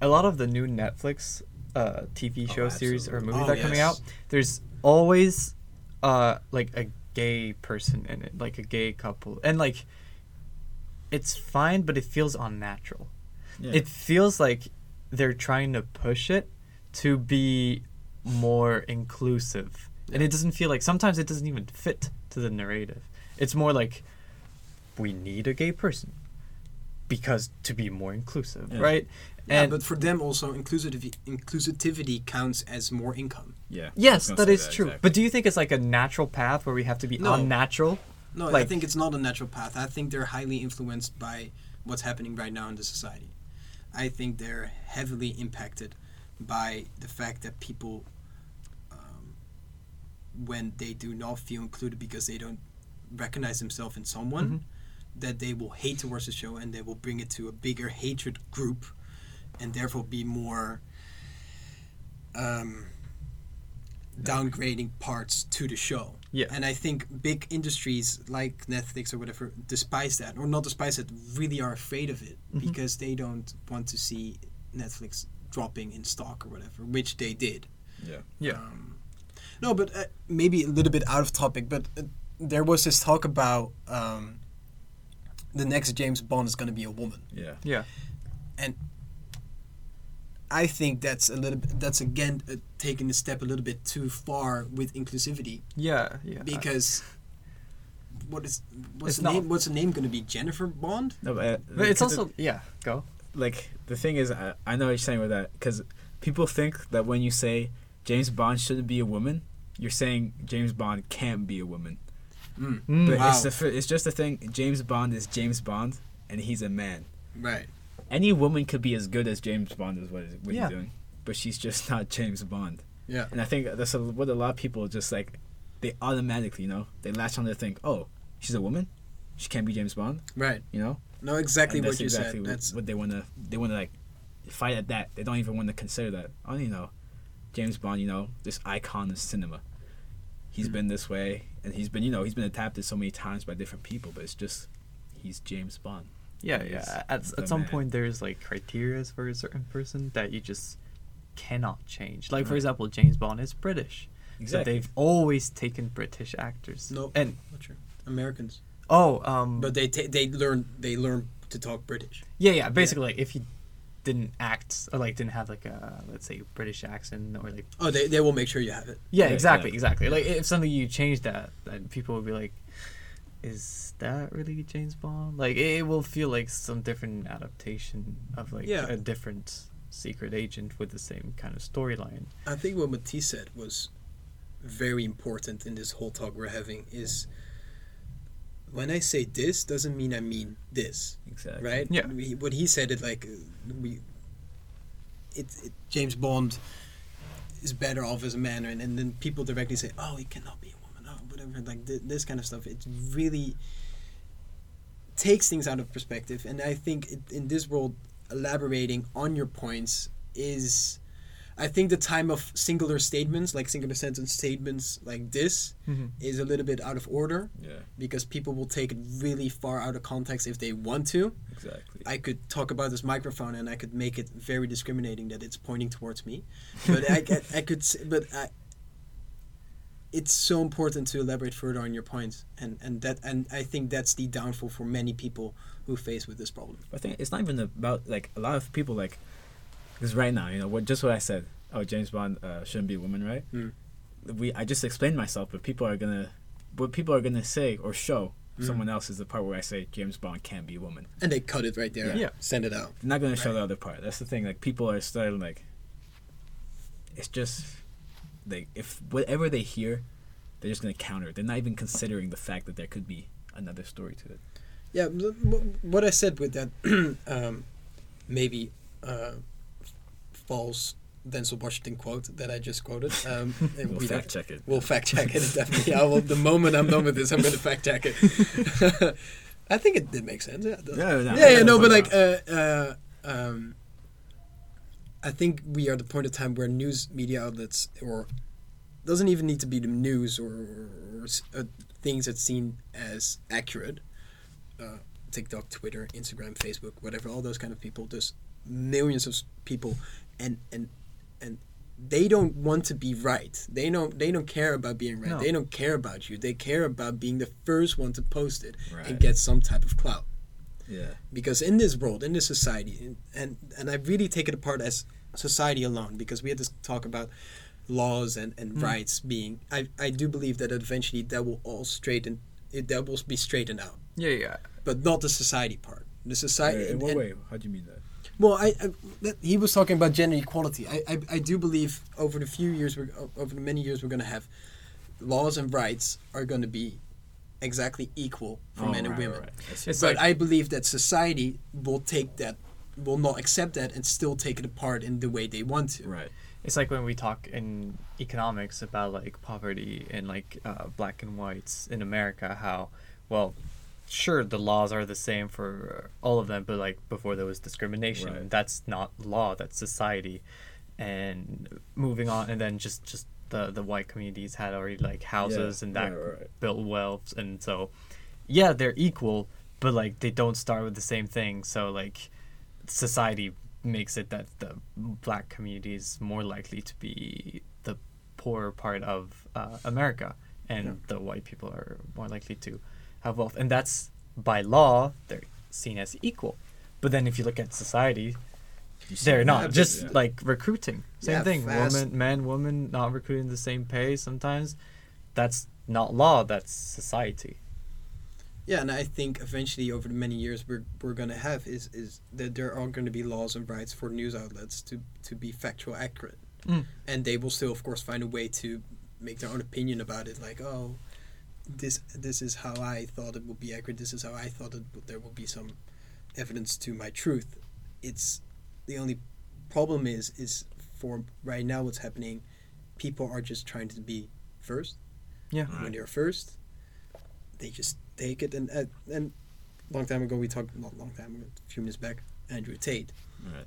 a lot of the new Netflix uh, TV Oh, show series or movies Oh, that are coming out, there's always uh like a gay person in it, like a gay couple, and like it's fine, but it feels unnatural. Yeah. It feels like they're trying to push it to be more inclusive. And it doesn't feel like sometimes it doesn't even fit to the narrative. It's more like we need a gay person because to be more inclusive, Yeah. right? Yeah. But for them also, inclusivity inclusivity counts as more income. Yeah. Yes, that is that true. exactly. But do you think it's like a natural path where we have to be No. unnatural? No, I think it's not a natural path. I think they're highly influenced by what's happening right now in the society. I think they're heavily impacted by the fact that people, um, when they do not feel included because they don't recognize themselves in someone, Mhm. that they will hate towards the show and they will bring it to a bigger hatred group, and therefore be more. Um, downgrading parts to the show. Yeah. And I think big industries like Netflix or whatever despise that, or not despise it, really are afraid of it Mhm. because they don't want to see Netflix dropping in stock or whatever, which they did. Yeah. Yeah. Um, no, but uh, maybe a little bit out of topic, but uh, there was this talk about um, the next James Bond is going to be a woman. Yeah. Yeah. I think that's a little bit, that's again uh, taking a step a little bit too far with inclusivity Yeah. Yeah. because what is what's It's the name? What's the name going to be? Jennifer Bond? No, but, uh, but it's because also yeah, go. like the thing is, I, I know what you're saying with that because people think that when you say James Bond shouldn't be a woman, you're saying James Bond can't be a woman. Mm. Mm. But Wow. it's the it's just the thing. James Bond is James Bond, and he's a man. Right. Any woman could be as good as James Bond is what, is, what Yeah. he's doing, but she's just [laughs] not James Bond. Yeah. And I think that's a, what a lot of people just like. They automatically, you know, they latch on to think, oh, she's a woman, she can't be James Bond, Right. you know. No, exactly what you exactly said. what, That's what they want to. They want to like fight at that. They don't even want to consider that. Oh, you know, James Bond. You know, this icon of cinema. He's Hmm. been this way, and he's been, you know, he's been adapted so many times by different people. But it's just, he's James Bond. Yeah, yeah. At, at some man. point, there's like criteria for a certain person that you just cannot change. Like for example, James Bond is British. So Exactly. they've always taken British actors. no. And not sure. Americans, oh, um, but they ta- they learn they learn to talk British. yeah, yeah. Basically, like if you didn't act or like didn't have like a let's say British accent or like Oh, they, they will make sure you have it. yeah, Yeah, exactly, yeah. exactly. Like if something you change that, then people will be like, "Is that really James Bond?" Like it will feel like some different adaptation of like Yeah. a different secret agent with the same kind of storyline. I think what Matisse said was very important in this whole talk we're having is when I say this doesn't mean I mean this, Exactly. right? Yeah. We, what he said it like we. It, it James Bond is better off as a man, and, and then people directly say, "Oh, he cannot be a woman," whatever, like th- this kind of stuff. It really takes things out of perspective, and I think it, in this world, elaborating on your points is I think the time of singular statements, like singular sentence statements like this, mm-hmm. is a little bit out of order Yeah. because people will take it really far out of context if they want to. Exactly. I could talk about this microphone and I could make it very discriminating that it's pointing towards me, but I, I, I could, but I, it's so important to elaborate further on your points, and and that and I think that's the downfall for many people who face with this problem. I think it's not even about like a lot of people like because right now you know what just what I said. Oh, James Bond uh, shouldn't be a woman, right? Mm. We I just explained myself, but people are gonna what people are gonna say or show Mm. someone else is the part where I say James Bond can't be a woman. And they cut it right there. Yeah. Send it out. They're not gonna show the other part. That's the thing. Like people are starting like it's just like if whatever they hear, they're just gonna counter. it. They're not even considering the fact that there could be another story to it. Yeah, what I said with that [clears throat] um, maybe uh, false Denzel Washington quote that I just quoted. Um, [laughs] We'll we fact check it. We'll fact check it definitely. I will, the moment I'm done with this, I'm going to fact check it. [laughs] I think it did make sense. Yeah. Yeah, no, yeah, yeah, no, but like, uh, uh, um, I think we are at the point of time where news media outlets, or doesn't even need to be the news or, or, s- uh, things that's seen as accurate. Uh, TikTok, Twitter, Instagram, Facebook, whatever, all those kind of people. There's millions of people, and and and they don't want to be right. They don't. They don't care about being right. No. They don't care about you. They care about being the first one to post it Right. and get some type of clout Yeah. because in this world in this society and, and i really take it apart as society alone because we had to talk about laws and, and Mm. rights being I, I do believe that eventually that will all straighten it that will be straightened out Yeah, yeah. but not the society part the society Wait, in what and- way? How do you mean that? well I, I that, he was talking about gender equality I, I I do believe over the few years we're over the many years we're going to have laws and rights are going to be exactly equal for Oh, men and women right, right. I see. It's but like- I believe that society will take that, will not accept that, and still take it apart in the way they want to. right. It's like when we talk in economics about like poverty and like uh, black and whites in America, how, well, sure, the laws are the same for all of them, but like before there was discrimination, Right. that's not law, that's society. And moving on, and then just, just the, the white communities had already like houses Yeah, and that right, right. built wealth. And so, yeah, they're equal, but like they don't start with the same thing. So, like, society makes it that the black community is more likely to be the poorer part of uh, America, and Yeah. the white people are more likely to have wealth, and that's by law they're seen as equal. But then if you look at society, they're not just Yeah. like recruiting. Same Yeah, thing, fast- woman, men, women not recruiting the same pay sometimes. That's not law. That's society. Yeah, and I think eventually, over the many years we're, we're going to have is is that there are going to be laws and rights for news outlets to to be factual accurate, Mm. and they will still, of course, find a way to make their own opinion about it. Like, oh, this this is how I thought it would be accurate. This is how I thought it would, there will be some evidence to my truth. It's the only problem is is for right now what's happening. People are just trying to be first. Yeah. And when they're first, they just take it. And uh, and long time ago we talked not long time ago, a few minutes back, Andrew Tate. Right.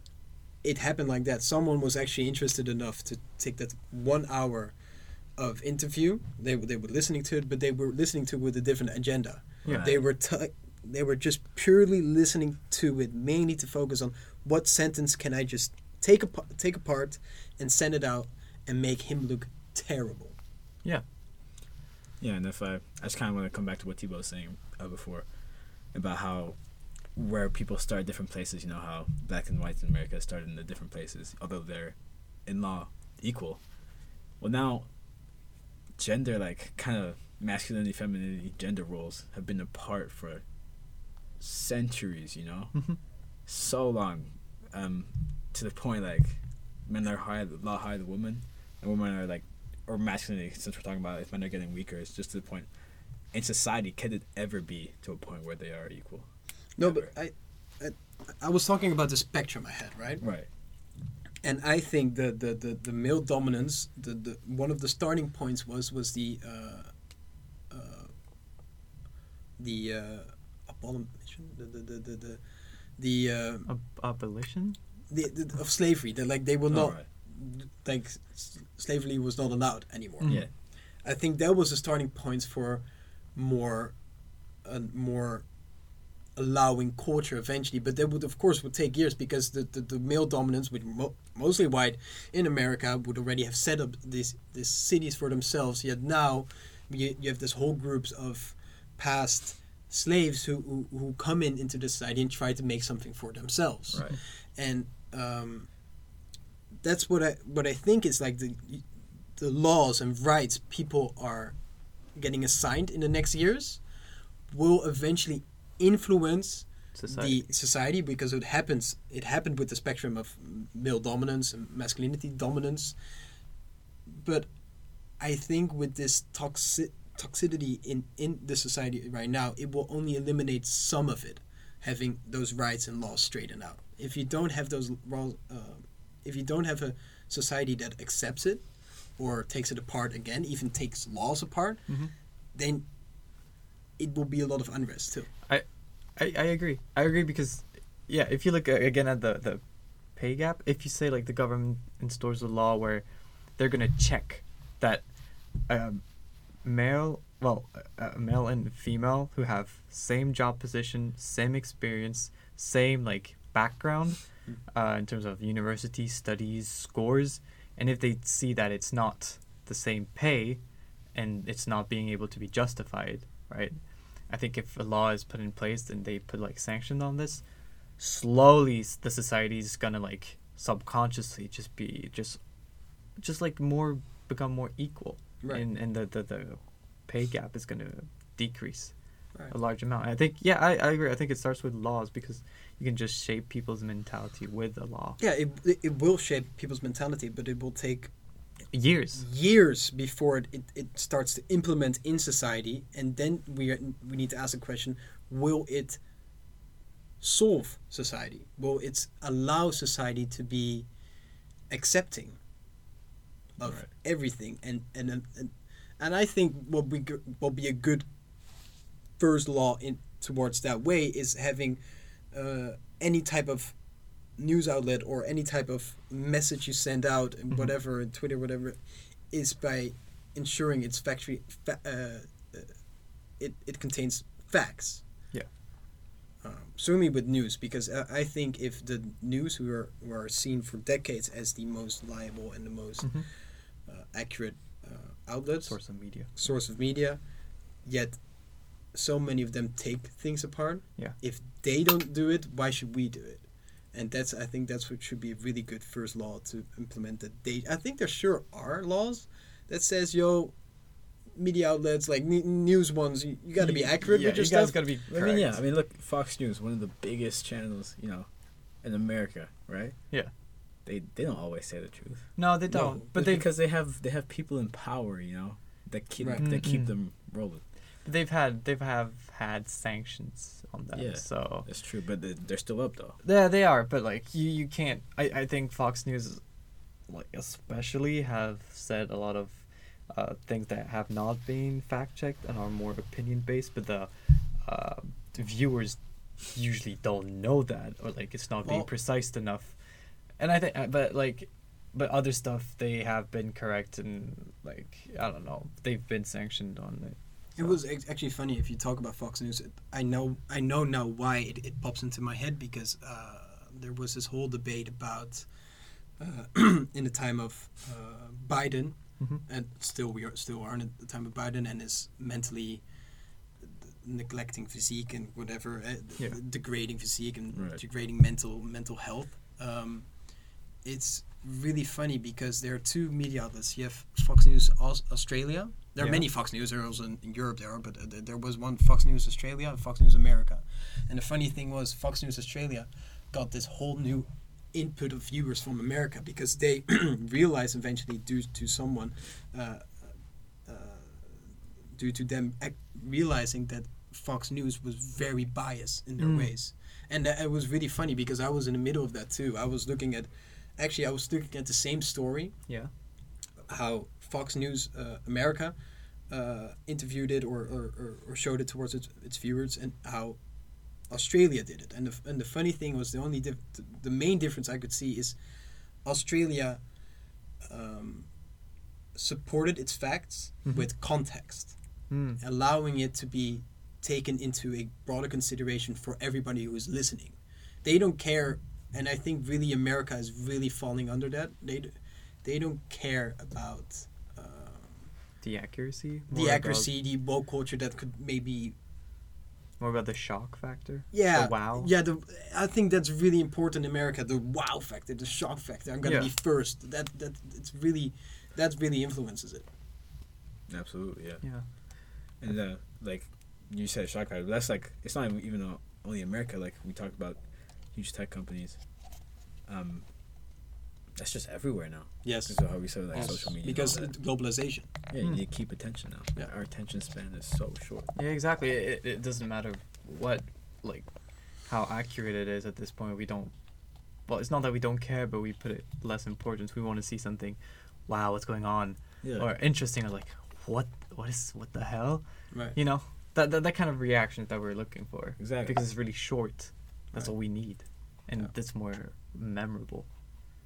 It happened like that. Someone was actually interested enough to take that one hour of interview. They were they were listening to it, but they were listening to it with a different agenda. Yeah. They were t- they were just purely listening to it, mainly to focus on what sentence can I just take apart, take apart, and send it out, and make him look terrible. Yeah, Yeah, and if I, I just kind of want to come back to what Thibaut was saying uh, before about how where people start different places. You know how black and whites in America started in the different places, although they're in law equal. Well, now gender, like kind of masculinity, femininity, gender roles have been apart for centuries. You know, Mhm. So long, um, to the point like men are higher, a lot higher than women, and women are like, or masculinity. Since we're talking about if men are getting weaker, it's just to the point. In society, can it ever be to a point where they are equal? No, but I, I, I was talking about the spectrum I had, right? Right. And I think the the, the, the male dominance, the, the one of the starting points was was the uh, uh, the uh, abolition, the the the the the, the, uh, Ab- abolition. the, the of slavery. That like they will Oh, not right. like s- slavery was not allowed anymore. Mhm. Yeah. I think that was the starting point for more, uh, more allowing culture eventually. But that would, of course, would take years because the, the, the male dominance, which mo- mostly white in America, would already have set up these these cities for themselves. Yet now, you, you have this whole groups of past slaves who, who, who come in into the society and try to make something for themselves Right. and um, that's what I what I think is like the the laws and rights people are getting assigned in the next years will eventually influence Society. the society because it happens it happened with the spectrum of male dominance and masculinity dominance but I think with this toxic toxicity in in the society right now it will only eliminate some of it having those rights and laws straightened out if you don't have those laws uh, if you don't have a society that accepts it or takes it apart again even takes laws apart Mhm. then it will be a lot of unrest too I, I agree. I agree because, yeah, if you look a- again at the, the pay gap, if you say like the government instaurs a law where they're gonna check that um, male, well, uh, male and female who have same job position, same experience, same like background uh, in terms of university studies, scores, and if they see that it's not the same pay and it's not being able to be justified, right? I think if a law is put in place and they put like sanctions on this, slowly the society is gonna like subconsciously just be just just like more become more equal Right. and and the, the the pay gap is gonna decrease Right. a large amount. I think yeah I, I agree. I think it starts with laws because you can just shape people's mentality with a law. Yeah it, it, it will shape people's mentality but it will take years. years before it, it, it starts to implement in society and then we are, we need to ask the question will it solve society? Will it allow society to be accepting of Right. everything and and, and and and I think what we will be a good first law in towards that way is having uh, any type of news outlet or any type of message you send out and Mhm. whatever Twitter whatever is by ensuring it's factory fa- uh, uh, it, it contains facts Yeah. um, certainly with news because I, I think if the news who are, who are seen for decades as the most liable and the most Mhm. Accurate uh, outlets source of media source of media, yet so many of them take things apart. Yeah. If they don't do it, why should we do it? And that's I think that's what should be a really good first law to implement that they I think there sure are laws that says yo media outlets like n- news ones you, you got to be accurate yeah, with your you guys stuff. gotta be I mean, yeah. I mean, look, Fox News, one of the biggest channels, you know, in America, right? Yeah. They they don't always say the truth. no they don't But but they because they have they have people in power, you know, that keep Right. that keep Mm-mm. them rolling. they've had they've have had sanctions on them Yeah. so That's true, but they- they're still up though. Yeah, they are, but like you, you can't. I, I think Fox News, like especially, have said a lot of uh, things that have not been fact checked and are more opinion based, but the uh, the viewers usually don't know that or like it's not being precise enough. And I think, uh, but like, but other stuff they have been correct and like I don't know, they've been sanctioned on it. It was actually funny if you talk about Fox News. It, I know I know now why it, it pops into my head because uh, there was this whole debate about uh, [clears throat] in the time of uh, Biden, Mhm. and still we are still are in the time of Biden, and his mentally neglecting physique and whatever, uh, Yeah. degrading physique and Right. degrading mental mental health. Um, it's really funny because there are two media outlets. You have Fox News Aus- Australia. There are Yeah. many Fox News. There also in, in Europe there are, but uh, there was one Fox News Australia and Fox News America. And the funny thing was, Fox News Australia got this whole new input of viewers from America because they [clears throat] realized eventually, due to someone, uh, uh, due to them ac- realizing that Fox News was very biased in their Mm. ways, and that, it was really funny because I was in the middle of that too. I was looking at, actually, I was looking at the same story Yeah. how Fox News uh, America uh, interviewed it or, or, or, or showed it towards its, its viewers and how Australia did it. And the, and the funny thing was the only diff- the main difference I could see is Australia um, supported its facts Mhm. with context, Mm. allowing it to be taken into a broader consideration for everybody who is listening. They don't care, and I think really America is really falling under that. They d- they don't care about um, The accuracy. the accuracy, the woke culture that could maybe more about the shock factor. yeah The wow. yeah. The I think that's really important in America. The wow factor, the shock factor. I'm gonna Yeah. be first. That that it's really that really influences it. Absolutely, yeah. Yeah. And uh, like you said, shock factor. That's like it's not even uh, only America. Like we talked about huge tech companies. Um, that's just everywhere now. Yes. Because of how we said like Yes. social media. because and all that. globalization. yeah, you Hmm. need to keep attention now. Yeah. Our attention span is so short. Yeah, exactly. It, it doesn't matter what, like, how accurate it is at this point. We don't. Well, it's not that we don't care, but we put it less importance. We want to see something. Wow, what's going on? Yeah. Or interesting. Or like, what? What is? What the hell? Right. You know, that that, that kind of reaction that we're looking for. Exactly. Because it's really short. That's Right. all we need, and Yeah. that's more memorable.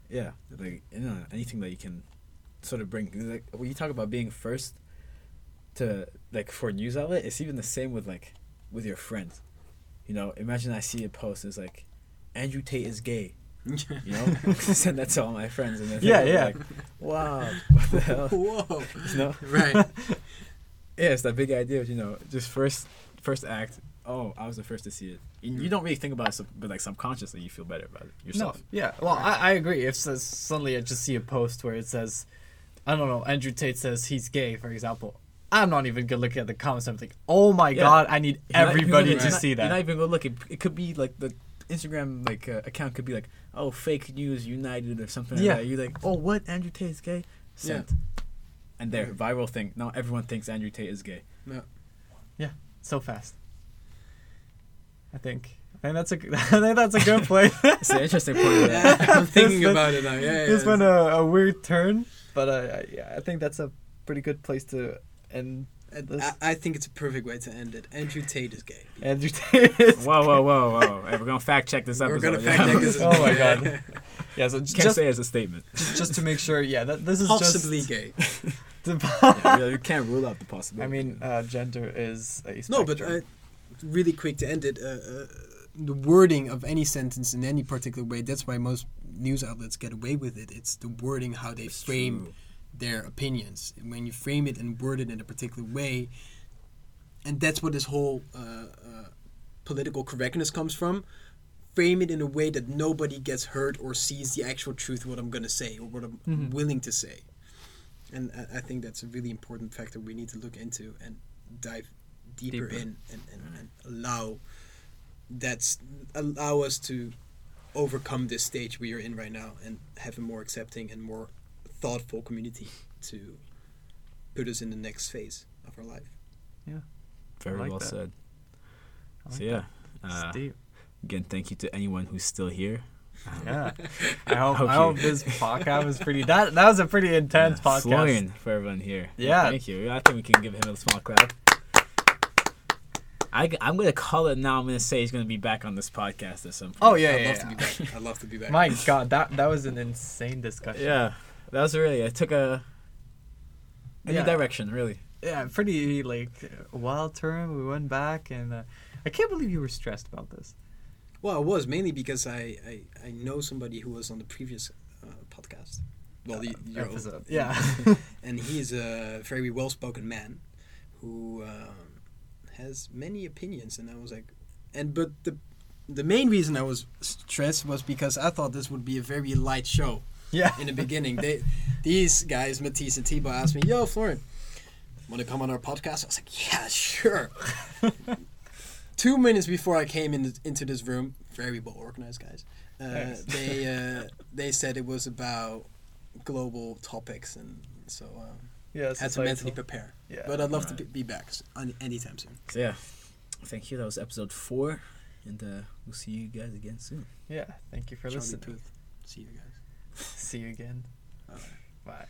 Yeah, like you know anything that you can sort of bring. Like when you talk about being first to like for a news outlet, it's even the same with like with your friends. You know, imagine I see a post it's like Andrew Tate is gay. You know, [laughs] [laughs] send that to all my friends and Yeah, yeah. Like, wow, [laughs] what the hell? Whoa. You know, Right. yeah, it's that big idea of you know just first first act. Oh, I was the first to see it. You, you don't really think about it, but like subconsciously you feel better about it yourself. No, yeah. Well, I, I agree. If says, suddenly I just see a post where it says, I don't know, Andrew Tate says he's gay, for example, I'm not even gonna look at the comments. I'm like, oh my Yeah. god, I need You're everybody gonna- to not- see that. You're not even gonna look. It, it could be like the Instagram like uh, account could be like, oh, fake news United or something. Yeah. Like that. You're like, oh, what? Andrew Tate is gay. Sent. And there, viral thing. Now everyone thinks Andrew Tate is gay. Yeah. Yeah. So fast. I think. I think that's a. g- [laughs] I think that's a good place. [laughs] It's an interesting point. Of Yeah. [laughs] I'm thinking This about it now. Yeah, yeah. this went a, a weird turn, but uh, I- yeah, I think that's a pretty good place to end. I, I think it's a perfect way to end it. Andrew Tate is gay. Andrew Tate. is- whoa, whoa, whoa, whoa! Hey, we're gonna fact check this episode. We're episode. gonna fact check this. Oh my God. Yeah, so just Can't just say as a statement. just to make sure. Yeah, that this is Possibly just. gay. yeah, we- we can't rule out the possibility. I mean, uh, gender is a No, but spectrum. Really quick to end it. Uh, uh, the wording of any sentence in any particular way. That's why most news outlets get away with it. It's the wording, how they It's frame true. their opinions. And when you frame it and word it in a particular way, and that's what this whole uh, uh, political correctness comes from. Frame it in a way that nobody gets hurt or sees the actual truth of what I'm gonna say or what I'm Mhm. willing to say. And I, I think that's a really important factor we need to look into and dive deeper, Deeper. in and, and, and allow that's allow us to overcome this stage we are in right now and have a more accepting and more thoughtful community to put us in the next phase of our life. Yeah. Very like well that. said. Like So yeah, that. uh, again, thank you to anyone who's still here. Um, Yeah. [laughs] I hope, Hope I hope this [laughs] podcast was pretty. That that was a pretty intense yeah, podcast. For everyone here. Yeah. thank you. I think we can give him a small clap. I, am gonna call it now. I'm gonna say he's gonna be back on this podcast at some point. Oh yeah, I'd yeah. love yeah. to be back. I'd love to be back. [laughs] My God, that that was an insane discussion. yeah. That was really. It took a, a Yeah. new direction, really. yeah, pretty like wild turn. We went back, and uh, I can't believe you were stressed about this. Well, I was mainly because I, I, I know somebody who was on the previous uh, podcast. Well, the, your own- episode. Yeah. [laughs] and he's a very well-spoken man who um, has many opinions, and I was like, and but the the main reason I was stressed was because I thought this would be a very light show Yeah. in the beginning. They these guys, Matisse and Thibaut, asked me, "Yo, Florian, want to come on our podcast?" I was like, "Yeah, sure." [laughs] Two minutes before I came in, into this room, very well organized guys. Uh, they uh, they said it was about global topics, and so um, Yeah. had to mentally prepare. Yeah. But I'd love to be be back s- on anytime soon. So yeah, thank you. That was episode four, and uh, we'll see you guys again soon. Yeah. Thank you for Charlie listening. Puth. See you guys. [laughs] See you again. Bye. Bye.